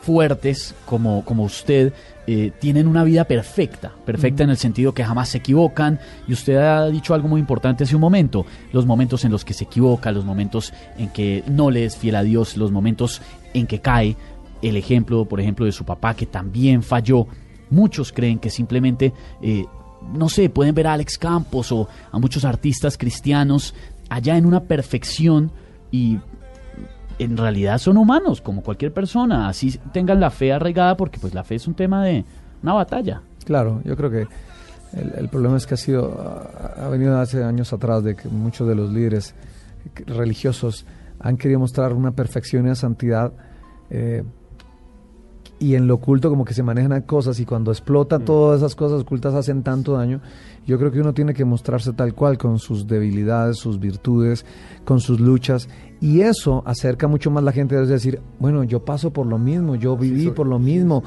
fuertes como, como usted eh, tienen una vida perfecta, perfecta en el sentido que jamás se equivocan. Y usted ha dicho algo muy importante hace un momento, los momentos en los que se equivoca, los momentos en que no le es fiel a Dios, los momentos en que cae, el ejemplo por ejemplo de su papá que también falló, muchos creen que simplemente eh, no sé, pueden ver a Alex Campos o a muchos artistas cristianos allá en una perfección y en realidad son humanos, como cualquier persona, así tengan la fe arraigada, porque pues la fe es un tema de una batalla.
Claro, yo creo que el, problema es que ha sido, ha ha venido hace años atrás de que muchos de los líderes religiosos han querido mostrar una perfección y una santidad eh, y en lo oculto como que se manejan cosas y cuando explotan todas esas cosas ocultas hacen tanto daño. Yo creo que uno tiene que mostrarse tal cual con sus debilidades, sus virtudes, con sus luchas y eso acerca mucho más la gente es decir, bueno, yo paso por lo mismo, yo viví por lo mismo.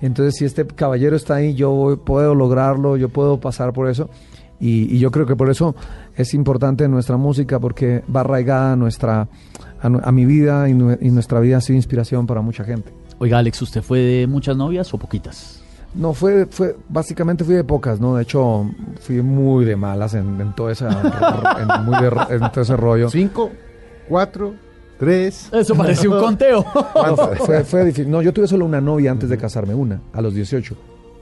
Entonces, si este caballero está ahí, yo puedo lograrlo, yo puedo pasar por eso. Y, y yo creo que por eso es importante nuestra música, porque va arraigada a, nuestra, a, mi vida y, y nuestra vida ha sido inspiración para mucha gente.
Oiga, Alex, ¿usted fue de muchas novias o poquitas?
No, fue, fue, básicamente fui de pocas, ¿no? De hecho, fui muy de malas en, en todo, esa, en, muy de ro- en todo ese rollo.
Cinco, cuatro, tres.
Eso parece un conteo.
Fue- fue [laughs] difícil. No, yo tuve solo una novia antes de casarme, una, a los 18.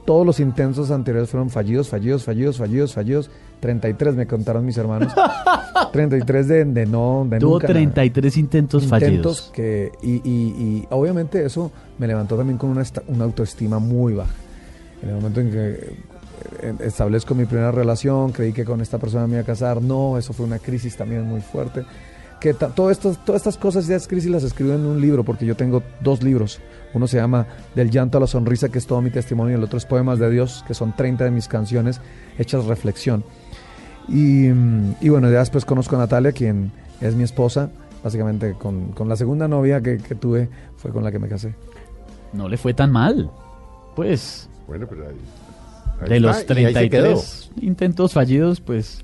Todos los intentos anteriores fueron fallidos, fallidos, fallidos, fallidos, fallidos. 33 me contaron mis hermanos. [laughs] 33 de, de no, de
Tuvo
nunca. nada.
33 intentos, fallidos.
que y, y- y obviamente eso me levantó también con una, una autoestima muy baja. En el momento en que eh, establezco mi primera relación, creí que con esta persona me iba a casar, no, eso fue una crisis también muy fuerte. Que todo esto, todas estas cosas y estas crisis las escribo en un libro, porque yo tengo dos libros. Uno se llama Del llanto a la sonrisa, que es todo mi testimonio, y el otro es Poemas de Dios, que son 30 de mis canciones hechas reflexión. Y, mm, y bueno, ya después conozco a Natalia, quien es mi esposa. Básicamente con, con la segunda novia que, que tuve fue con la que me casé.
No le fue tan mal. Pues,
Bueno, pero ahí- ahí
de los
está, y ahí se quedó.
33 intentos fallidos, pues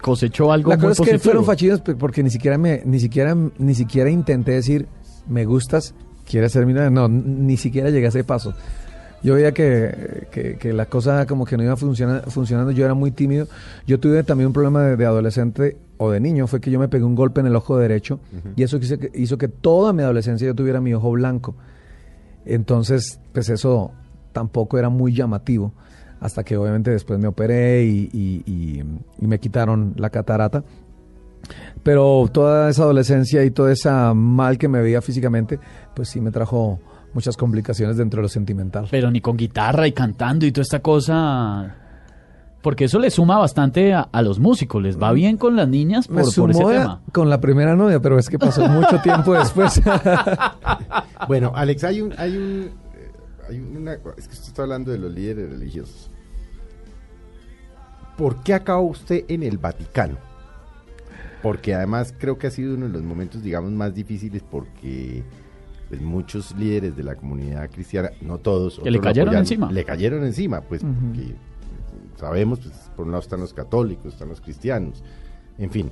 cosechó algo
La
muy
cosa es que
positivo.
fueron fallidos porque ni siquiera me, ni siquiera, ni siquiera intenté decir me gustas, quieres ser. No, ni siquiera llegué a ese paso. Yo veía que, que, que la cosa como que no iba funciona- funcionando, yo era muy tímido. Yo tuve también un problema de, de adolescente o de niño, fue que yo me pegué un golpe en el ojo derecho y eso hizo que, hizo que toda mi adolescencia yo tuviera mi ojo blanco. Entonces, pues eso tampoco era muy llamativo, hasta que obviamente después me operé y, y- y- y me quitaron la catarata. Pero toda esa adolescencia y toda esa mal que me veía físicamente, pues sí me trajo muchas complicaciones dentro de lo sentimental.
Pero ni con guitarra y cantando y toda esta cosa. Porque eso le suma bastante a, a los músicos. Les va bien con las niñas por,
Me
por ese
sumó a-
tema.
con la primera novia, pero es que pasó mucho [laughs] tiempo después. [laughs]
Bueno, Alex, hay un, hay un, hay una, es que usted está hablando de los líderes religiosos. ¿Por qué acabó usted en el Vaticano? Porque además creo que ha sido uno de los momentos, digamos, más difíciles porque pues, muchos líderes de la comunidad cristiana, no todos,
Que le cayeron
apoyaron,
encima.
Le cayeron encima, pues porque sabemos, pues por un lado están los católicos, están los cristianos, en fin.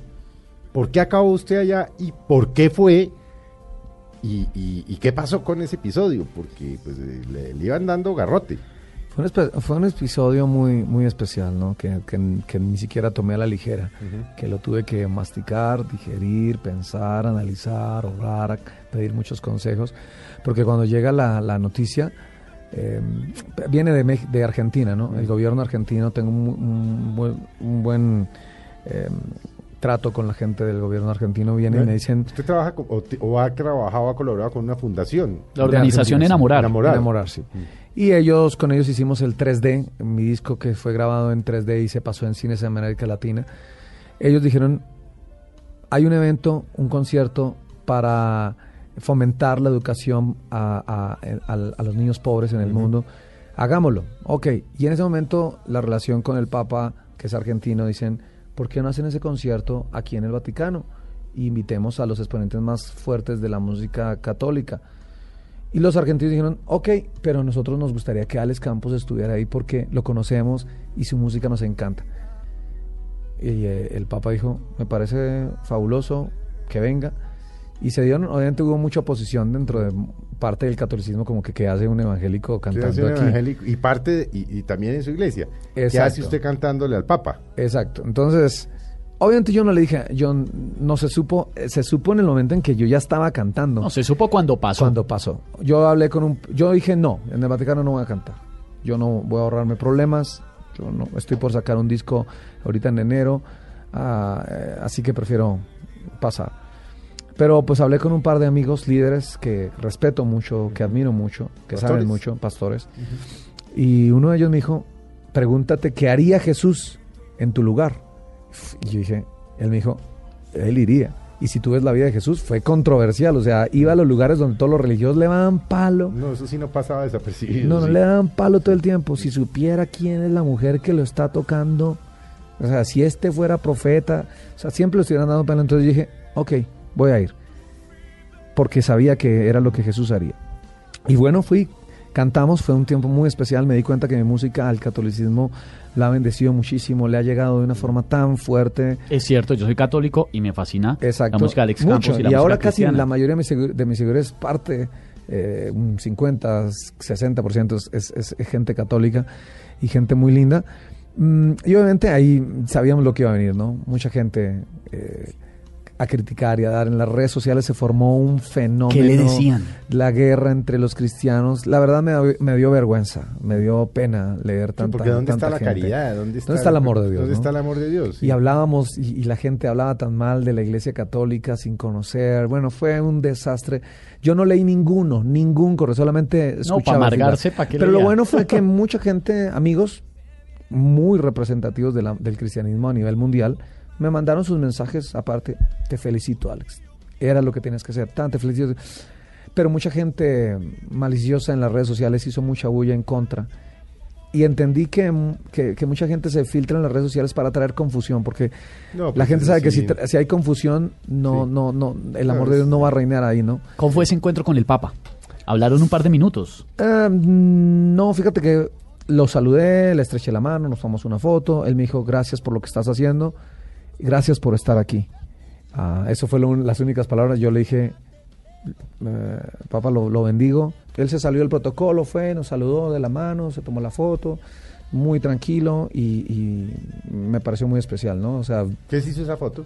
¿Por qué acabó usted allá y por qué fue ¿Y, y, y qué pasó con ese episodio? Porque pues, eh, le, le iban dando garrote.
Fue un, fue un episodio muy, muy especial, ¿no? Que, que- que ni siquiera tomé a la ligera, que lo tuve que masticar, digerir, pensar, analizar, orar, pedir muchos consejos, porque cuando llega la, la noticia, eh, viene de, Mex- de Argentina, ¿no? El gobierno argentino, tengo un, un buen, un buen, eh, trato con la gente del gobierno argentino, viene y me dicen...
Usted trabaja con- o, ha trabajado, ha colaborado con una fundación.
La organización. Enamorar.
Enamorar,
sí. Y ellos, con ellos hicimos el 3D, mi disco que fue grabado en 3D y se pasó en cines de América Latina. Ellos dijeron, hay un evento, un concierto para fomentar la educación a, a- a- a los niños pobres en el mundo. Hagámoslo. Ok. Y en ese momento la relación con el Papa, que es argentino, dicen, ¿por qué no hacen ese concierto aquí en el Vaticano? Y invitemos a los exponentes más fuertes de la música católica. Y los argentinos dijeron, ok, pero nosotros nos gustaría que Alex Campos estuviera ahí porque lo conocemos y su música nos encanta. Y eh, el Papa dijo, me parece fabuloso que venga. Y se dieron, obviamente hubo mucha oposición dentro de parte del catolicismo, como que, ¿qué hace un evangélico cantando
hace un
aquí?
evangélico y parte de- y, y también en su iglesia. ¿Qué
Exacto.
hace usted cantándole al Papa?
Exacto. Entonces, obviamente yo no le dije, yo no se supo, eh, se supo en el momento en que yo ya estaba cantando.
No, se supo cuando pasó.
Cuando pasó. Yo hablé con un... Yo dije, no, en el Vaticano no voy a cantar. Yo no voy a ahorrarme problemas. Yo no estoy por sacar un disco ahorita en enero. ah, eh, así que prefiero pasar. Pero pues hablé con un par de amigos líderes que respeto mucho, que admiro mucho, que
¿Pastores?
saben mucho, pastores. Y uno de ellos me dijo, pregúntate qué haría Jesús en tu lugar. Y yo dije, él me dijo, él iría. Y si tú ves la vida de Jesús, fue controversial. O sea, iba a los lugares donde todos los religiosos le daban palo.
No, eso sí no pasaba desapercibido.
No, no
sí.
le daban palo todo el tiempo. Si supiera quién es la mujer que lo está tocando, o sea, si este fuera profeta, o sea, siempre lo estuvieran dando palo. Entonces dije, ok, voy a ir. Porque sabía que era lo que Jesús haría. Y bueno, fui, cantamos, fue un tiempo muy especial. Me di cuenta que mi música al catolicismo la ha bendecido muchísimo, le ha llegado de una forma tan fuerte.
Es cierto, yo soy católico y me fascina
Exacto.
la música de Alex
Mucho.
Campos y la
y ahora casi
cristiana.
la mayoría de mis, segu- de mis seguidores es parte, eh, un 50, 60% es, es- es- es gente católica y gente muy linda. Mm, y obviamente ahí sabíamos lo que iba a venir, ¿no? Mucha gente eh, a criticar y a dar. En las redes sociales se formó un fenómeno.
¿Qué le decían?
La guerra entre los cristianos. La verdad me, dio- me dio vergüenza, me dio pena leer
Sí,
tanta
porque ¿dónde
tanta
está la
gente.
caridad? ¿Dónde está,
¿Dónde está el amor de Dios?
¿Dónde
no?
está el amor de Dios? Sí.
Y hablábamos, y, y la gente hablaba tan mal de la iglesia católica sin conocer. Bueno, fue un desastre. Yo no leí ninguno, ningún correo, solamente escuchaba.
pa' amargarse,
filas.
¿pa' qué
Pero lo bueno fue que [laughs] mucha gente, amigos muy representativos de la- del cristianismo a nivel mundial, me mandaron sus mensajes aparte. Te felicito, Alex. Era lo que tenías que hacer. Tan, te felicito. Pero mucha gente maliciosa en las redes sociales hizo mucha bulla en contra y entendí que, que, que mucha gente se filtra en las redes sociales para traer confusión, porque
No,
la
pues
gente sabe que si, hay confusión, no,
Sí.
no, no, el amor de Dios
es-
no va a reinar ahí, ¿no?
¿Cómo fue ese encuentro con el Papa? Hablaron un par de minutos.
Eh, mm, no, fíjate que lo saludé, le estreché la mano, nos tomamos una foto, él me dijo gracias por lo que estás haciendo, gracias por estar aquí. Ah, eso fue las únicas palabras, yo le dije, eh, papá, lo, lo bendigo. Él se salió del protocolo, fue, nos saludó de la mano, se tomó la foto, muy tranquilo y, y me pareció muy especial, ¿no? O sea,
¿Qué se hizo esa foto?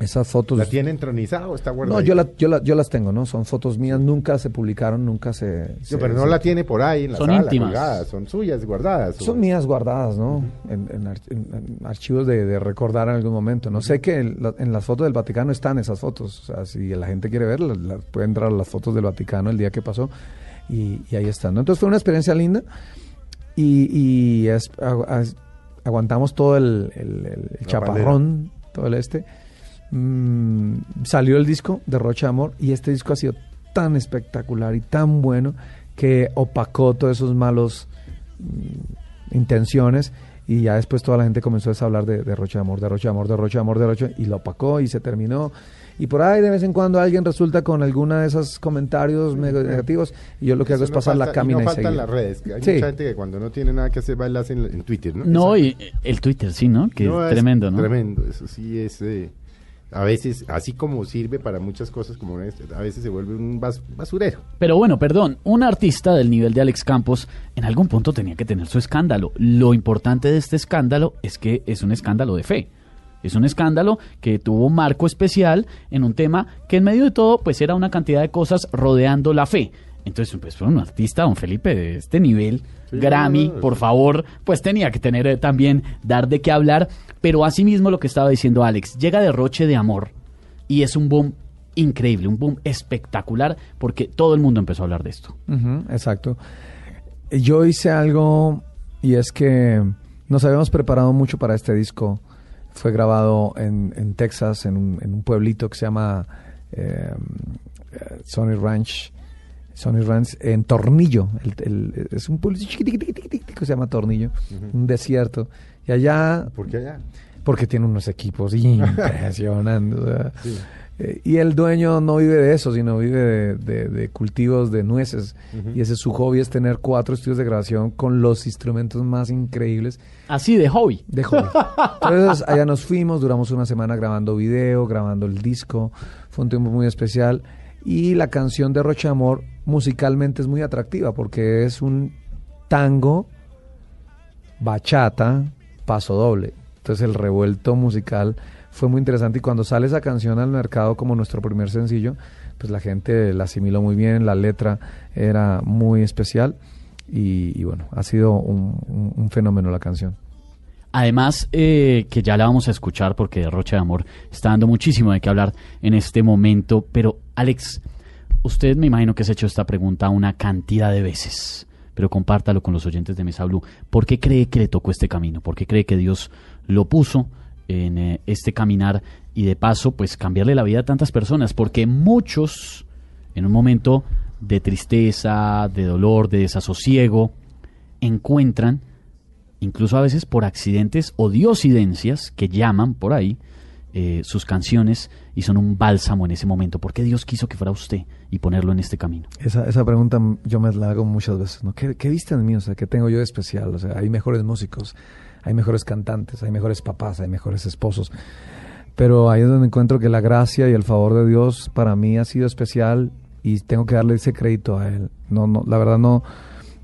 Esas fotos...
¿La tiene entronizada o está guardada?
no, yo, la- yo, la- yo las tengo, ¿no? Son fotos mías, nunca se publicaron, nunca se... se-
pero no
se-
la tiene por ahí en la
Son
sala,
íntimas.
colgada, son suyas guardadas. o-
Son mías guardadas, ¿no? En, en ar- en- en archivos de, de recordar en algún momento. No sé que en, la- en las fotos del Vaticano están esas fotos. O sea, si la gente quiere ver, la- la- puede entrar a las fotos del Vaticano el día que pasó y, y ahí están. ¿no? Entonces fue una experiencia linda y, y es- agu- as- aguantamos todo el, el- el- el chaparrón, todo el este. Mm, salió el disco de Rocha Amor y este disco ha sido tan espectacular y tan bueno que opacó todos esos malos mm, intenciones y ya después toda la gente comenzó a hablar de, de Rocha de Amor, de Rocha de Amor, de Rocha de Amor, de Rocha y lo opacó y se terminó. Y por ahí de vez en cuando alguien resulta con alguna de esos comentarios medio negativos y yo lo que hago es
no
pasar la
falta- y
cámina
no
y, seguir.
las redes. que Hay
Sí.
mucha gente que cuando no tiene nada que hacer va y la hace en, en Twitter, ¿no?
No,
Exacto.
y el Twitter, sí, ¿no? Que
No,
es tremendo, ¿no?
Tremendo, eso sí es... eh, a veces, así como sirve para muchas cosas, como a veces se vuelve un bas- basurero.
Pero bueno, perdón, un artista del nivel de Alex Campos en algún punto tenía que tener su escándalo. Lo importante de este escándalo es que es un escándalo de fe. Es un escándalo que tuvo un marco especial en un tema que en medio de todo pues era una cantidad de cosas rodeando la fe. Entonces, pues fue un artista, don Felipe, de este nivel,
Sí,
Grammy, por favor, pues tenía que tener eh, también, dar de qué hablar. Pero asimismo lo que estaba diciendo Alex, llega Derroche de Amor y es un boom increíble, un boom espectacular, porque todo el mundo empezó a hablar de esto.
Exacto. Yo hice algo y es que nos habíamos preparado mucho para este disco. Fue grabado en, en Texas, en un, en un pueblito que se llama eh, eh, Sony Ranch. Sony Ranch en Tornillo. El- el- es un pueblito chiquitico que se llama Tornillo, un desierto. Y allá
¿Por qué allá?
porque tiene unos equipos [laughs] impresionantes. o sea. Eh, y el dueño no vive de eso, sino vive de, de- de cultivos de nueces. Y ese es su hobby, es tener cuatro estudios de grabación con los instrumentos más increíbles
Así de hobby.
de hobby. Entonces allá nos fuimos, duramos una semana grabando video, grabando el disco. Fue un tiempo muy especial. Y la canción de Rocha Amor musicalmente es muy atractiva porque es un tango, bachata, paso doble. Entonces el revuelto musical fue muy interesante y cuando sale esa canción al mercado como nuestro primer sencillo, pues la gente la asimiló muy bien, la letra era muy especial y, bueno, ha sido un- un- fenómeno la canción.
Además, eh, que ya la vamos a escuchar porque Derroche de Amor está dando muchísimo de qué hablar en este momento. Pero, Alex, usted me imagino que se ha hecho esta pregunta una cantidad de veces, pero compártalo con los oyentes de Mesa Blue. ¿Por qué cree que le tocó este camino? ¿Por qué cree que Dios lo puso en eh, este caminar y de paso, pues cambiarle la vida a tantas personas? Porque muchos, en un momento de tristeza, de dolor, de desasosiego, encuentran incluso a veces por accidentes o diosidencias que llaman por ahí eh, sus canciones y son un bálsamo en ese momento. ¿Por qué Dios quiso que fuera usted y ponerlo en este camino?
Esa, esa pregunta yo me la hago muchas veces. ¿Qué, qué viste en mí? ¿qué tengo yo de especial? Hay mejores músicos, hay mejores cantantes, hay mejores papás, hay mejores esposos. Pero ahí es donde encuentro que la gracia y el favor de Dios para mí ha sido especial y tengo que darle ese crédito a Él. No, no, la verdad no,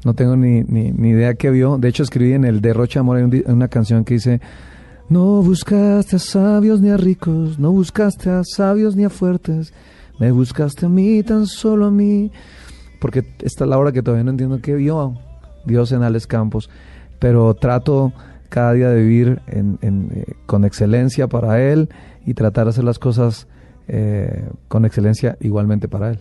no tengo ni, ni, idea qué vio. De hecho, escribí en el Derroche Amor hay una canción que dice... No buscaste a sabios ni a ricos, no buscaste a sabios ni a fuertes, me buscaste a mí, tan solo a mí. Porque esta es la hora que todavía no entiendo qué vio Dios en Alex Campos, pero trato cada día de vivir eh, con excelencia para Él y tratar de hacer las cosas eh, con excelencia igualmente para Él.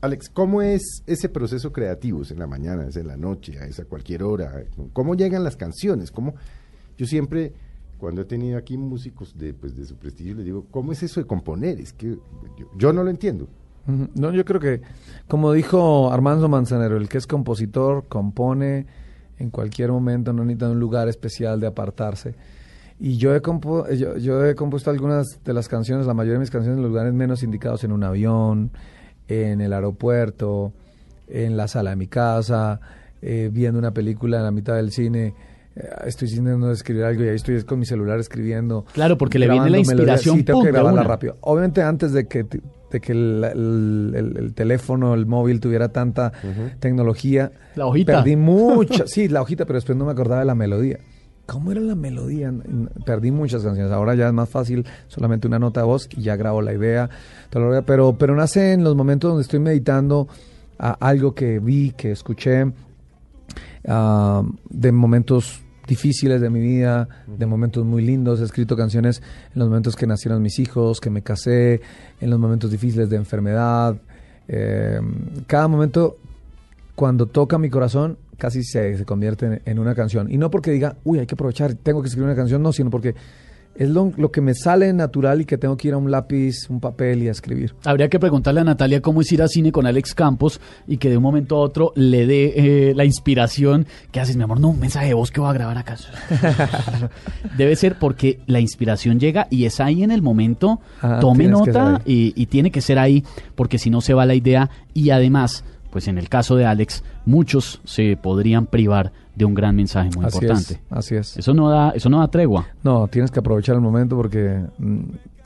Alex, ¿cómo es ese proceso creativo? ¿Es en la mañana, es en la noche, es a cualquier hora? ¿Cómo llegan las canciones? ¿Cómo? Yo siempre, cuando he tenido aquí músicos de, pues, de su prestigio, les digo, ¿cómo es eso de componer? Es que yo, yo no lo entiendo.
No, yo creo que, como dijo Armando Manzanero, el que es compositor compone en cualquier momento, no necesita un lugar especial de apartarse. Y yo he, yo, yo he compuesto algunas de las canciones, la mayoría de mis canciones en los lugares menos indicados, en un avión, en el aeropuerto, en la sala de mi casa, eh, viendo una película en la mitad del cine. Eh, Estoy intentando escribir algo y ahí estoy con mi celular escribiendo.
Claro, porque le viene la inspiración,
Sí, tengo que grabarla
una.
rápido. Obviamente antes de que, de que el, el- el- el teléfono, el móvil tuviera tanta tecnología,
La hojita.
perdí [laughs] mucha, sí, la hojita, pero después no me acordaba de la melodía. ¿Cómo era la melodía? Perdí muchas canciones. Ahora ya es más fácil, solamente una nota de voz y ya grabo la idea. Pero, pero nace en los momentos donde estoy meditando a algo que vi, que escuché, ah, de momentos difíciles de mi vida, de momentos muy lindos. He escrito canciones en los momentos que nacieron mis hijos, que me casé, en los momentos difíciles de enfermedad. Eh, cada momento, cuando toca mi corazón, casi se, se convierte en, en una canción. Y no porque diga, uy, hay que aprovechar, tengo que escribir una canción, no, sino porque es lo, lo que me sale natural y que tengo que ir a un lápiz, un papel y a escribir.
Habría que preguntarle a Natalia cómo es ir a cine con Alex Campos y que de un momento a otro le dé eh, la inspiración. ¿Qué haces, mi amor? No, un mensaje de voz que voy a grabar acá. [laughs] Debe ser porque la inspiración llega y es ahí en el momento.
Ah,
Tome nota y, y tiene que ser ahí porque si no se va la idea. Y además, pues en el caso de Alex, muchos se podrían privar de un gran mensaje muy
así
importante.
es, así es.
Eso no da, eso no da tregua.
No, tienes que aprovechar el momento porque mm,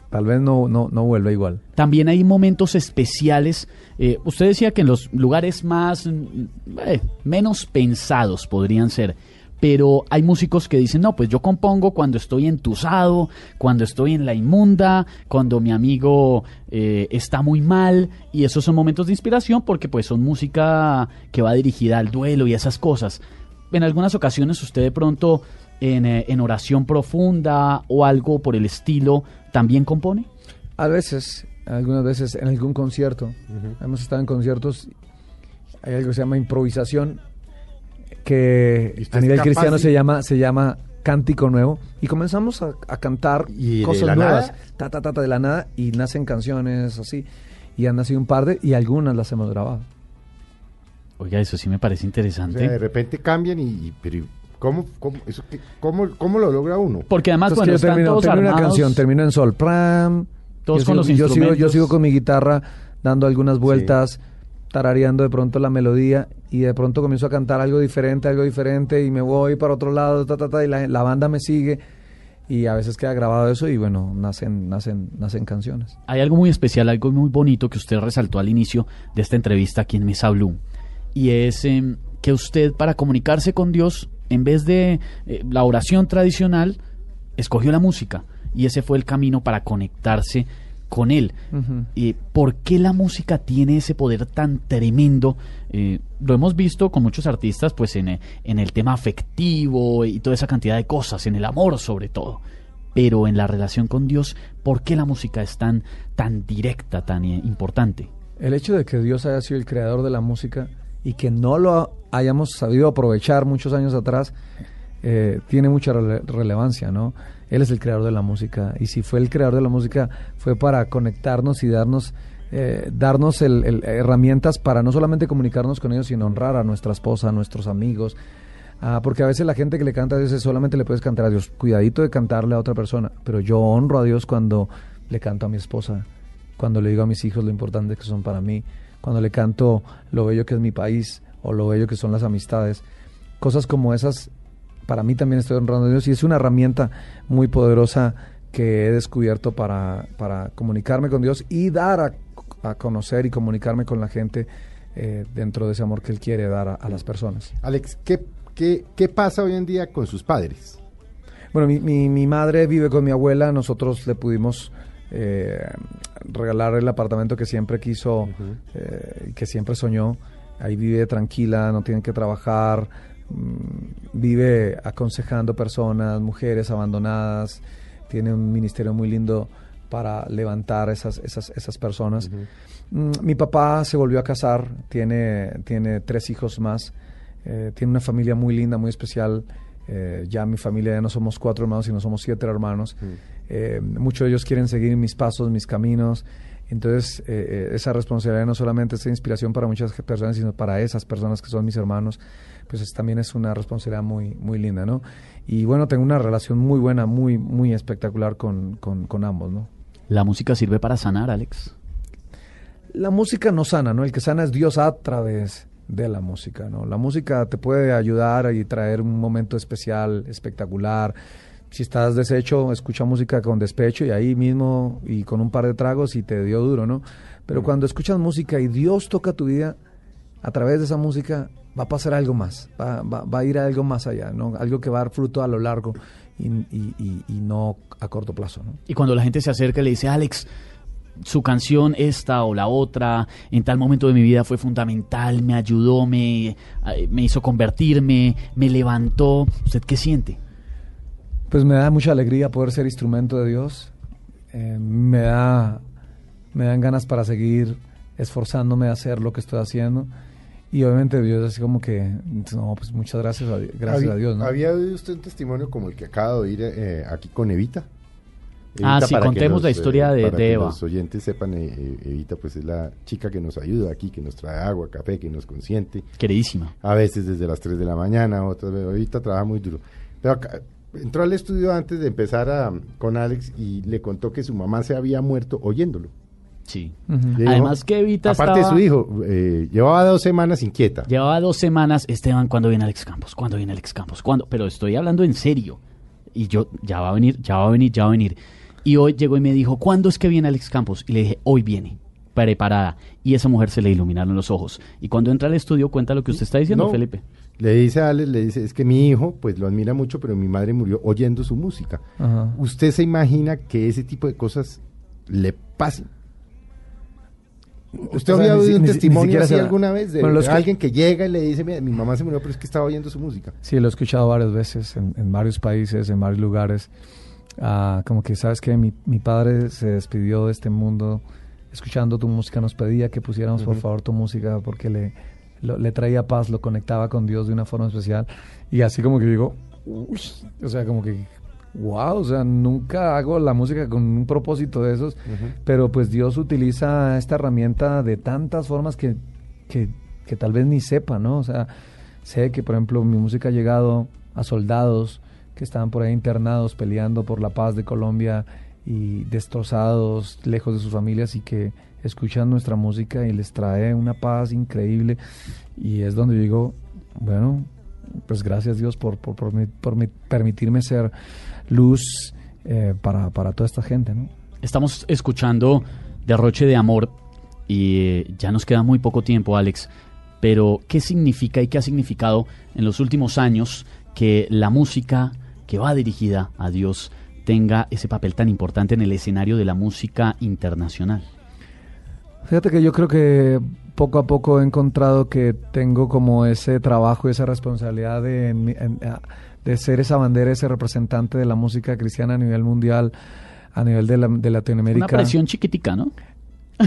tal vez no, no, no vuelva igual.
También hay momentos especiales. Eh, usted decía que en los lugares más mm, eh, menos pensados podrían ser. Pero hay músicos que dicen, no, pues yo compongo cuando estoy entusado, cuando estoy en la inmunda, cuando mi amigo eh, está muy mal. Y esos son momentos de inspiración porque pues son música que va dirigida al duelo y esas cosas. En algunas ocasiones usted de pronto en, eh, en oración profunda o algo por el estilo también compone.
A veces, algunas veces en algún concierto, hemos estado en conciertos, hay algo que se llama improvisación, que
¿Y usted
a nivel cristiano
de-
se llama, se llama cántico nuevo, y comenzamos a, a cantar
¿Y
cosas nuevas,
nada?
ta, ta, ta, ta, de la nada, y nacen canciones así, y han nacido un par de, y algunas las hemos grabado.
Oiga, eso sí me parece
O
interesante.
sea, de repente cambian y... y- pero ¿cómo, cómo, eso, qué- cómo, ¿Cómo lo logra uno?
Porque además,
Entonces, yo
están
termino,
todos
termino una canción, termino en sol, pram,
Todos
yo
con
sigo-
los
yo sigo, yo
instrumentos.
sigo con mi guitarra dando algunas vueltas, tarareando de pronto la melodía y de pronto comienzo a cantar algo diferente, algo diferente y me voy para otro lado, ta, ta, ta, y la, la banda me sigue y a veces queda grabado eso y bueno, nacen, nacen, nacen canciones.
Hay algo muy especial, algo muy bonito que usted resaltó al inicio de esta entrevista aquí en Mesa Blue. Y es em, que usted, para comunicarse con Dios, en vez de eh, la oración tradicional, escogió la música. Y ese fue el camino para conectarse con Él. Eh, ¿Por qué la música tiene ese poder tan tremendo? Eh, lo hemos visto con muchos artistas, pues en, en el tema afectivo y toda esa cantidad de cosas, en el amor sobre todo. Pero en la relación con Dios, ¿por qué la música es tan, tan directa, tan eh, importante?
El hecho de que Dios haya sido el creador de la música y que no lo hayamos sabido aprovechar muchos años atrás, eh, tiene mucha rele- relevancia, ¿no? Él es el creador de la música y si fue el creador de la música fue para conectarnos y darnos, eh, darnos el- herramientas para no solamente comunicarnos con ellos, sino honrar a nuestra esposa, a nuestros amigos. Ah, porque a veces la gente que le canta a Dios solamente le puedes cantar a Dios. Cuidadito de cantarle a otra persona. Pero yo honro a Dios cuando le canto a mi esposa, cuando le digo a mis hijos lo importante que son para mí, cuando le canto lo bello que es mi país o lo bello que son las amistades. Cosas como esas, para mí también estoy honrando a Dios y es una herramienta muy poderosa que he descubierto para, para comunicarme con Dios y dar a, a conocer y comunicarme con la gente eh, dentro de ese amor que Él quiere dar a, a las personas.
Alex, ¿qué, qué, ¿qué pasa hoy en día con sus padres?
Bueno, mi, mi, mi madre vive con mi abuela, nosotros le pudimos eh, regalar el apartamento que siempre quiso, eh, que siempre soñó. Ahí vive tranquila, no tiene que trabajar, mm, vive aconsejando personas, mujeres abandonadas, tiene un ministerio muy lindo para levantar esas, esas, esas personas. Mm, Mi papá se volvió a casar, tiene, tiene tres hijos más, eh, tiene una familia muy linda, muy especial. Eh, ya mi familia ya no somos cuatro hermanos, sino somos siete hermanos. Eh, muchos de ellos quieren seguir mis pasos, mis caminos. Entonces, eh, eh, esa responsabilidad no solamente es inspiración para muchas personas, sino para esas personas que son mis hermanos, pues es- también es una responsabilidad muy, muy linda, ¿no? Y bueno, tengo una relación muy buena, muy, muy espectacular con, con, con ambos, ¿no?
La música sirve para sanar, Alex.
la música no sana, ¿no? El que sana es Dios a través de la música, ¿no? La música te puede ayudar y traer un momento especial, espectacular. Si estás deshecho, escucha música con despecho y ahí mismo y con un par de tragos y te dio duro, ¿no? Pero cuando escuchas música y Dios toca tu vida, a través de esa música va a pasar algo más, va, va- va a ir a algo más allá, ¿no? Algo que va a dar fruto a lo largo y, y- y- y no a corto plazo, ¿no?
Y cuando la gente se acerca y le dice, Alex, su canción esta o la otra, en tal momento de mi vida fue fundamental, me ayudó, me, me hizo convertirme, me levantó. ¿Usted qué siente?
Pues me da mucha alegría poder ser instrumento de Dios. Eh, me da me dan ganas para seguir esforzándome a hacer lo que estoy haciendo. Y obviamente Dios así como que, no, pues muchas gracias a, gracias a Dios, ¿no?
¿Había oído usted un testimonio como el que acaba de oír eh, aquí con Evita?
Ah, sí,
para que
contemos la historia de-
para
de
que
Eva.
los oyentes sepan, eh, eh, Evita pues es la chica que nos ayuda aquí, que nos trae agua, café, que nos consiente.
Queridísima.
A veces desde las 3 de la mañana, otras veces, Evita trabaja muy duro. Pero acá- entró al estudio antes de empezar a- con Alex y le contó que su mamá se había muerto oyéndolo.
Sí.
Dijo-
Además que Evita
Aparte
estaba-
de su hijo, eh, llevaba dos semanas inquieta.
Llevaba dos semanas, Esteban, ¿cuándo viene Alex Campos? ¿Cuándo viene Alex Campos? ¿Cuándo? Pero estoy hablando en serio. Y yo, ya va a venir, ya va a venir, ya va a venir. Y hoy llegó y me dijo, ¿cuándo es que viene Alex Campos? Y le dije, hoy viene, preparada. Y esa mujer se le iluminaron los ojos. Y cuando entra al estudio cuenta lo que usted está diciendo,
No.
Felipe.
Le dice a Alex, le dice, es que mi hijo, pues lo admira mucho, pero mi madre murió oyendo su música.
Ajá.
¿Usted se imagina que ese tipo de cosas le pasen? ¿Usted
O sea,
había oído un testimonio así alguna vez de,
Bueno,
alguien que llega y le dice, mi mamá se murió, pero es que estaba oyendo su música?
Sí, lo he escuchado varias veces en, en varios países, en varios lugares. Ah, como que, ¿sabes que mi, mi padre se despidió de este mundo escuchando tu música. Nos pedía que pusiéramos, por favor, tu música porque le, lo- le traía paz, lo conectaba con Dios de una forma especial. Y así como que digo, o sea, como que, wow, o sea, nunca hago la música con un propósito de esos. Pero pues Dios utiliza esta herramienta de tantas formas que, que, que tal vez ni sepa, ¿no? O sea, sé que, por ejemplo, mi música ha llegado a soldados que estaban por ahí internados peleando por la paz de Colombia y destrozados, lejos de sus familias y que escuchan nuestra música y les trae una paz increíble. Y es donde yo digo, bueno, pues gracias Dios por, por, por mi- por mi- permitirme ser luz eh, para, para toda esta gente, ¿no?
Estamos escuchando Derroche de Amor y eh, ya nos queda muy poco tiempo, Alex. Pero, ¿qué significa y qué ha significado en los últimos años que la música que va dirigida a Dios tenga ese papel tan importante en el escenario de la música internacional?
Fíjate que yo creo que poco a poco he encontrado que tengo como ese trabajo y esa responsabilidad de, en en- de ser esa bandera, ese representante de la música cristiana a nivel mundial, a nivel de, la- de Latinoamérica.
Una presión chiquitica, ¿no? [laughs]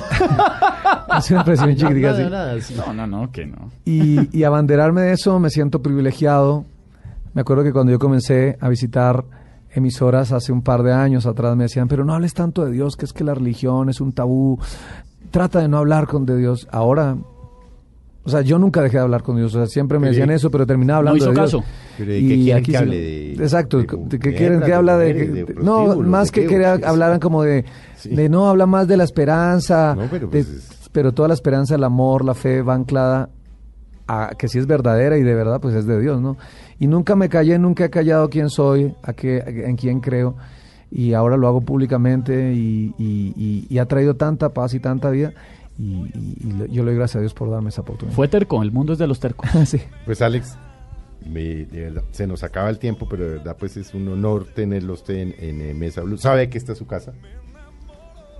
Es una presión [laughs] chiquitica, sí.
No, no, no, que no.
Y, y abanderarme de eso me siento privilegiado. Me acuerdo que cuando yo comencé a visitar emisoras hace un par de años atrás me decían, pero no hables tanto de Dios, que es que la religión es un tabú. Trata de no hablar con de Dios. Ahora, o sea, yo nunca dejé de hablar con Dios. O sea, siempre me decían eso, pero terminaba
No
hablando
hizo
de Dios.
caso.
Pero ¿de qué quieren que hable? De-
Exacto,
de
de, que quieren que habla de, no más que quería hablaran como de,
Sí.
de no habla más de la esperanza,
No, pero pues es-
pero toda la esperanza, el amor, la fe va anclada a que si es verdadera y de verdad pues es de Dios, ¿no? Y nunca me callé, nunca he callado quién soy, a qué, en quién creo y ahora lo hago públicamente y, y- y- y ha traído tanta paz y tanta vida y, y- y le- yo le doy gracias a Dios por darme esa oportunidad.
Fue terco, el mundo es de los tercos. [laughs]
sí.
Pues Alex, me- de verdad, se nos acaba el tiempo, pero de verdad pues es un honor tenerlo usted en, en, eh, Mesa Blue. Sabe que esta es su casa.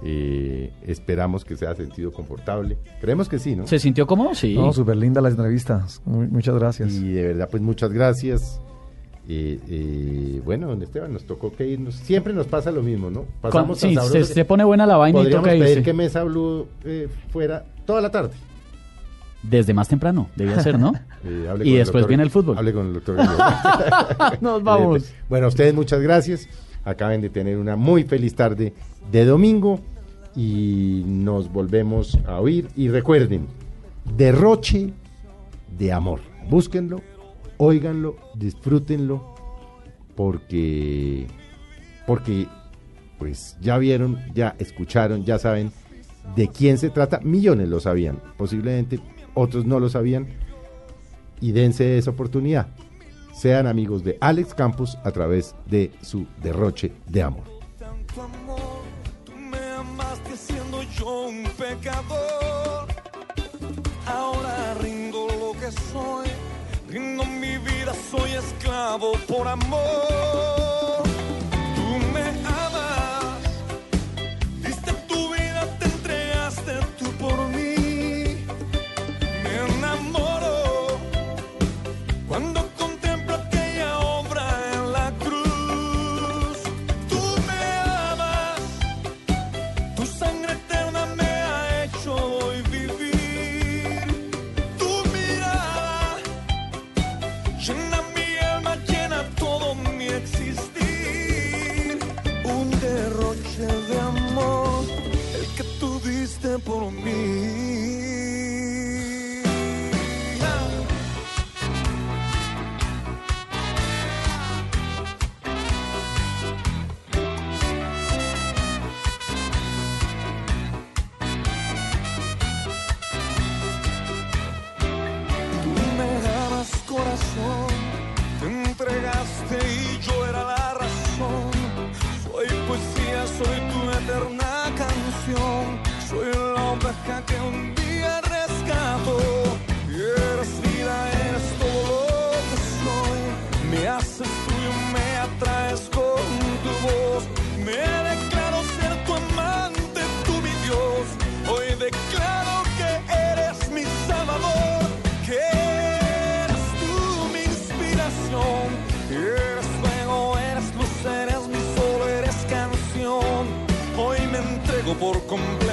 Eh, esperamos que se haya sentido confortable. Creemos que sí, ¿no?
¿Se sintió cómodo? Sí.
No, súper linda la entrevista. Muy- muchas gracias.
Y de verdad pues muchas gracias. Eh, eh, bueno, don Esteban, nos tocó que irnos. Siempre nos pasa lo mismo, ¿no? Pasamos
sí, se, se pone buena la vaina y
Podríamos
toca
pedir
irse.
que Mesa Blue eh, fuera toda la tarde.
Desde más temprano, debía ser, ¿no? [laughs]
Eh,
Y
con
después
doctor-
viene el fútbol.
Hable con el doctor. [laughs]
Nos vamos. [laughs]
Bueno, a ustedes muchas gracias. Acaben de tener una muy feliz tarde de domingo y nos volvemos a oír. Y recuerden, derroche de amor. Búsquenlo, óiganlo, disfrútenlo, porque, porque pues ya vieron, ya escucharon, ya saben de quién se trata. Millones lo sabían, posiblemente otros no lo sabían. Y dense esa oportunidad. Sean amigos de Alex Campos a través de su derroche de amor.
Un pecador. Ahora rindo lo que soy, rindo mi vida, soy esclavo por amor. llena mi alma, llena todo mi existir. Un derroche de amor, el que tuviste por mí. Por completo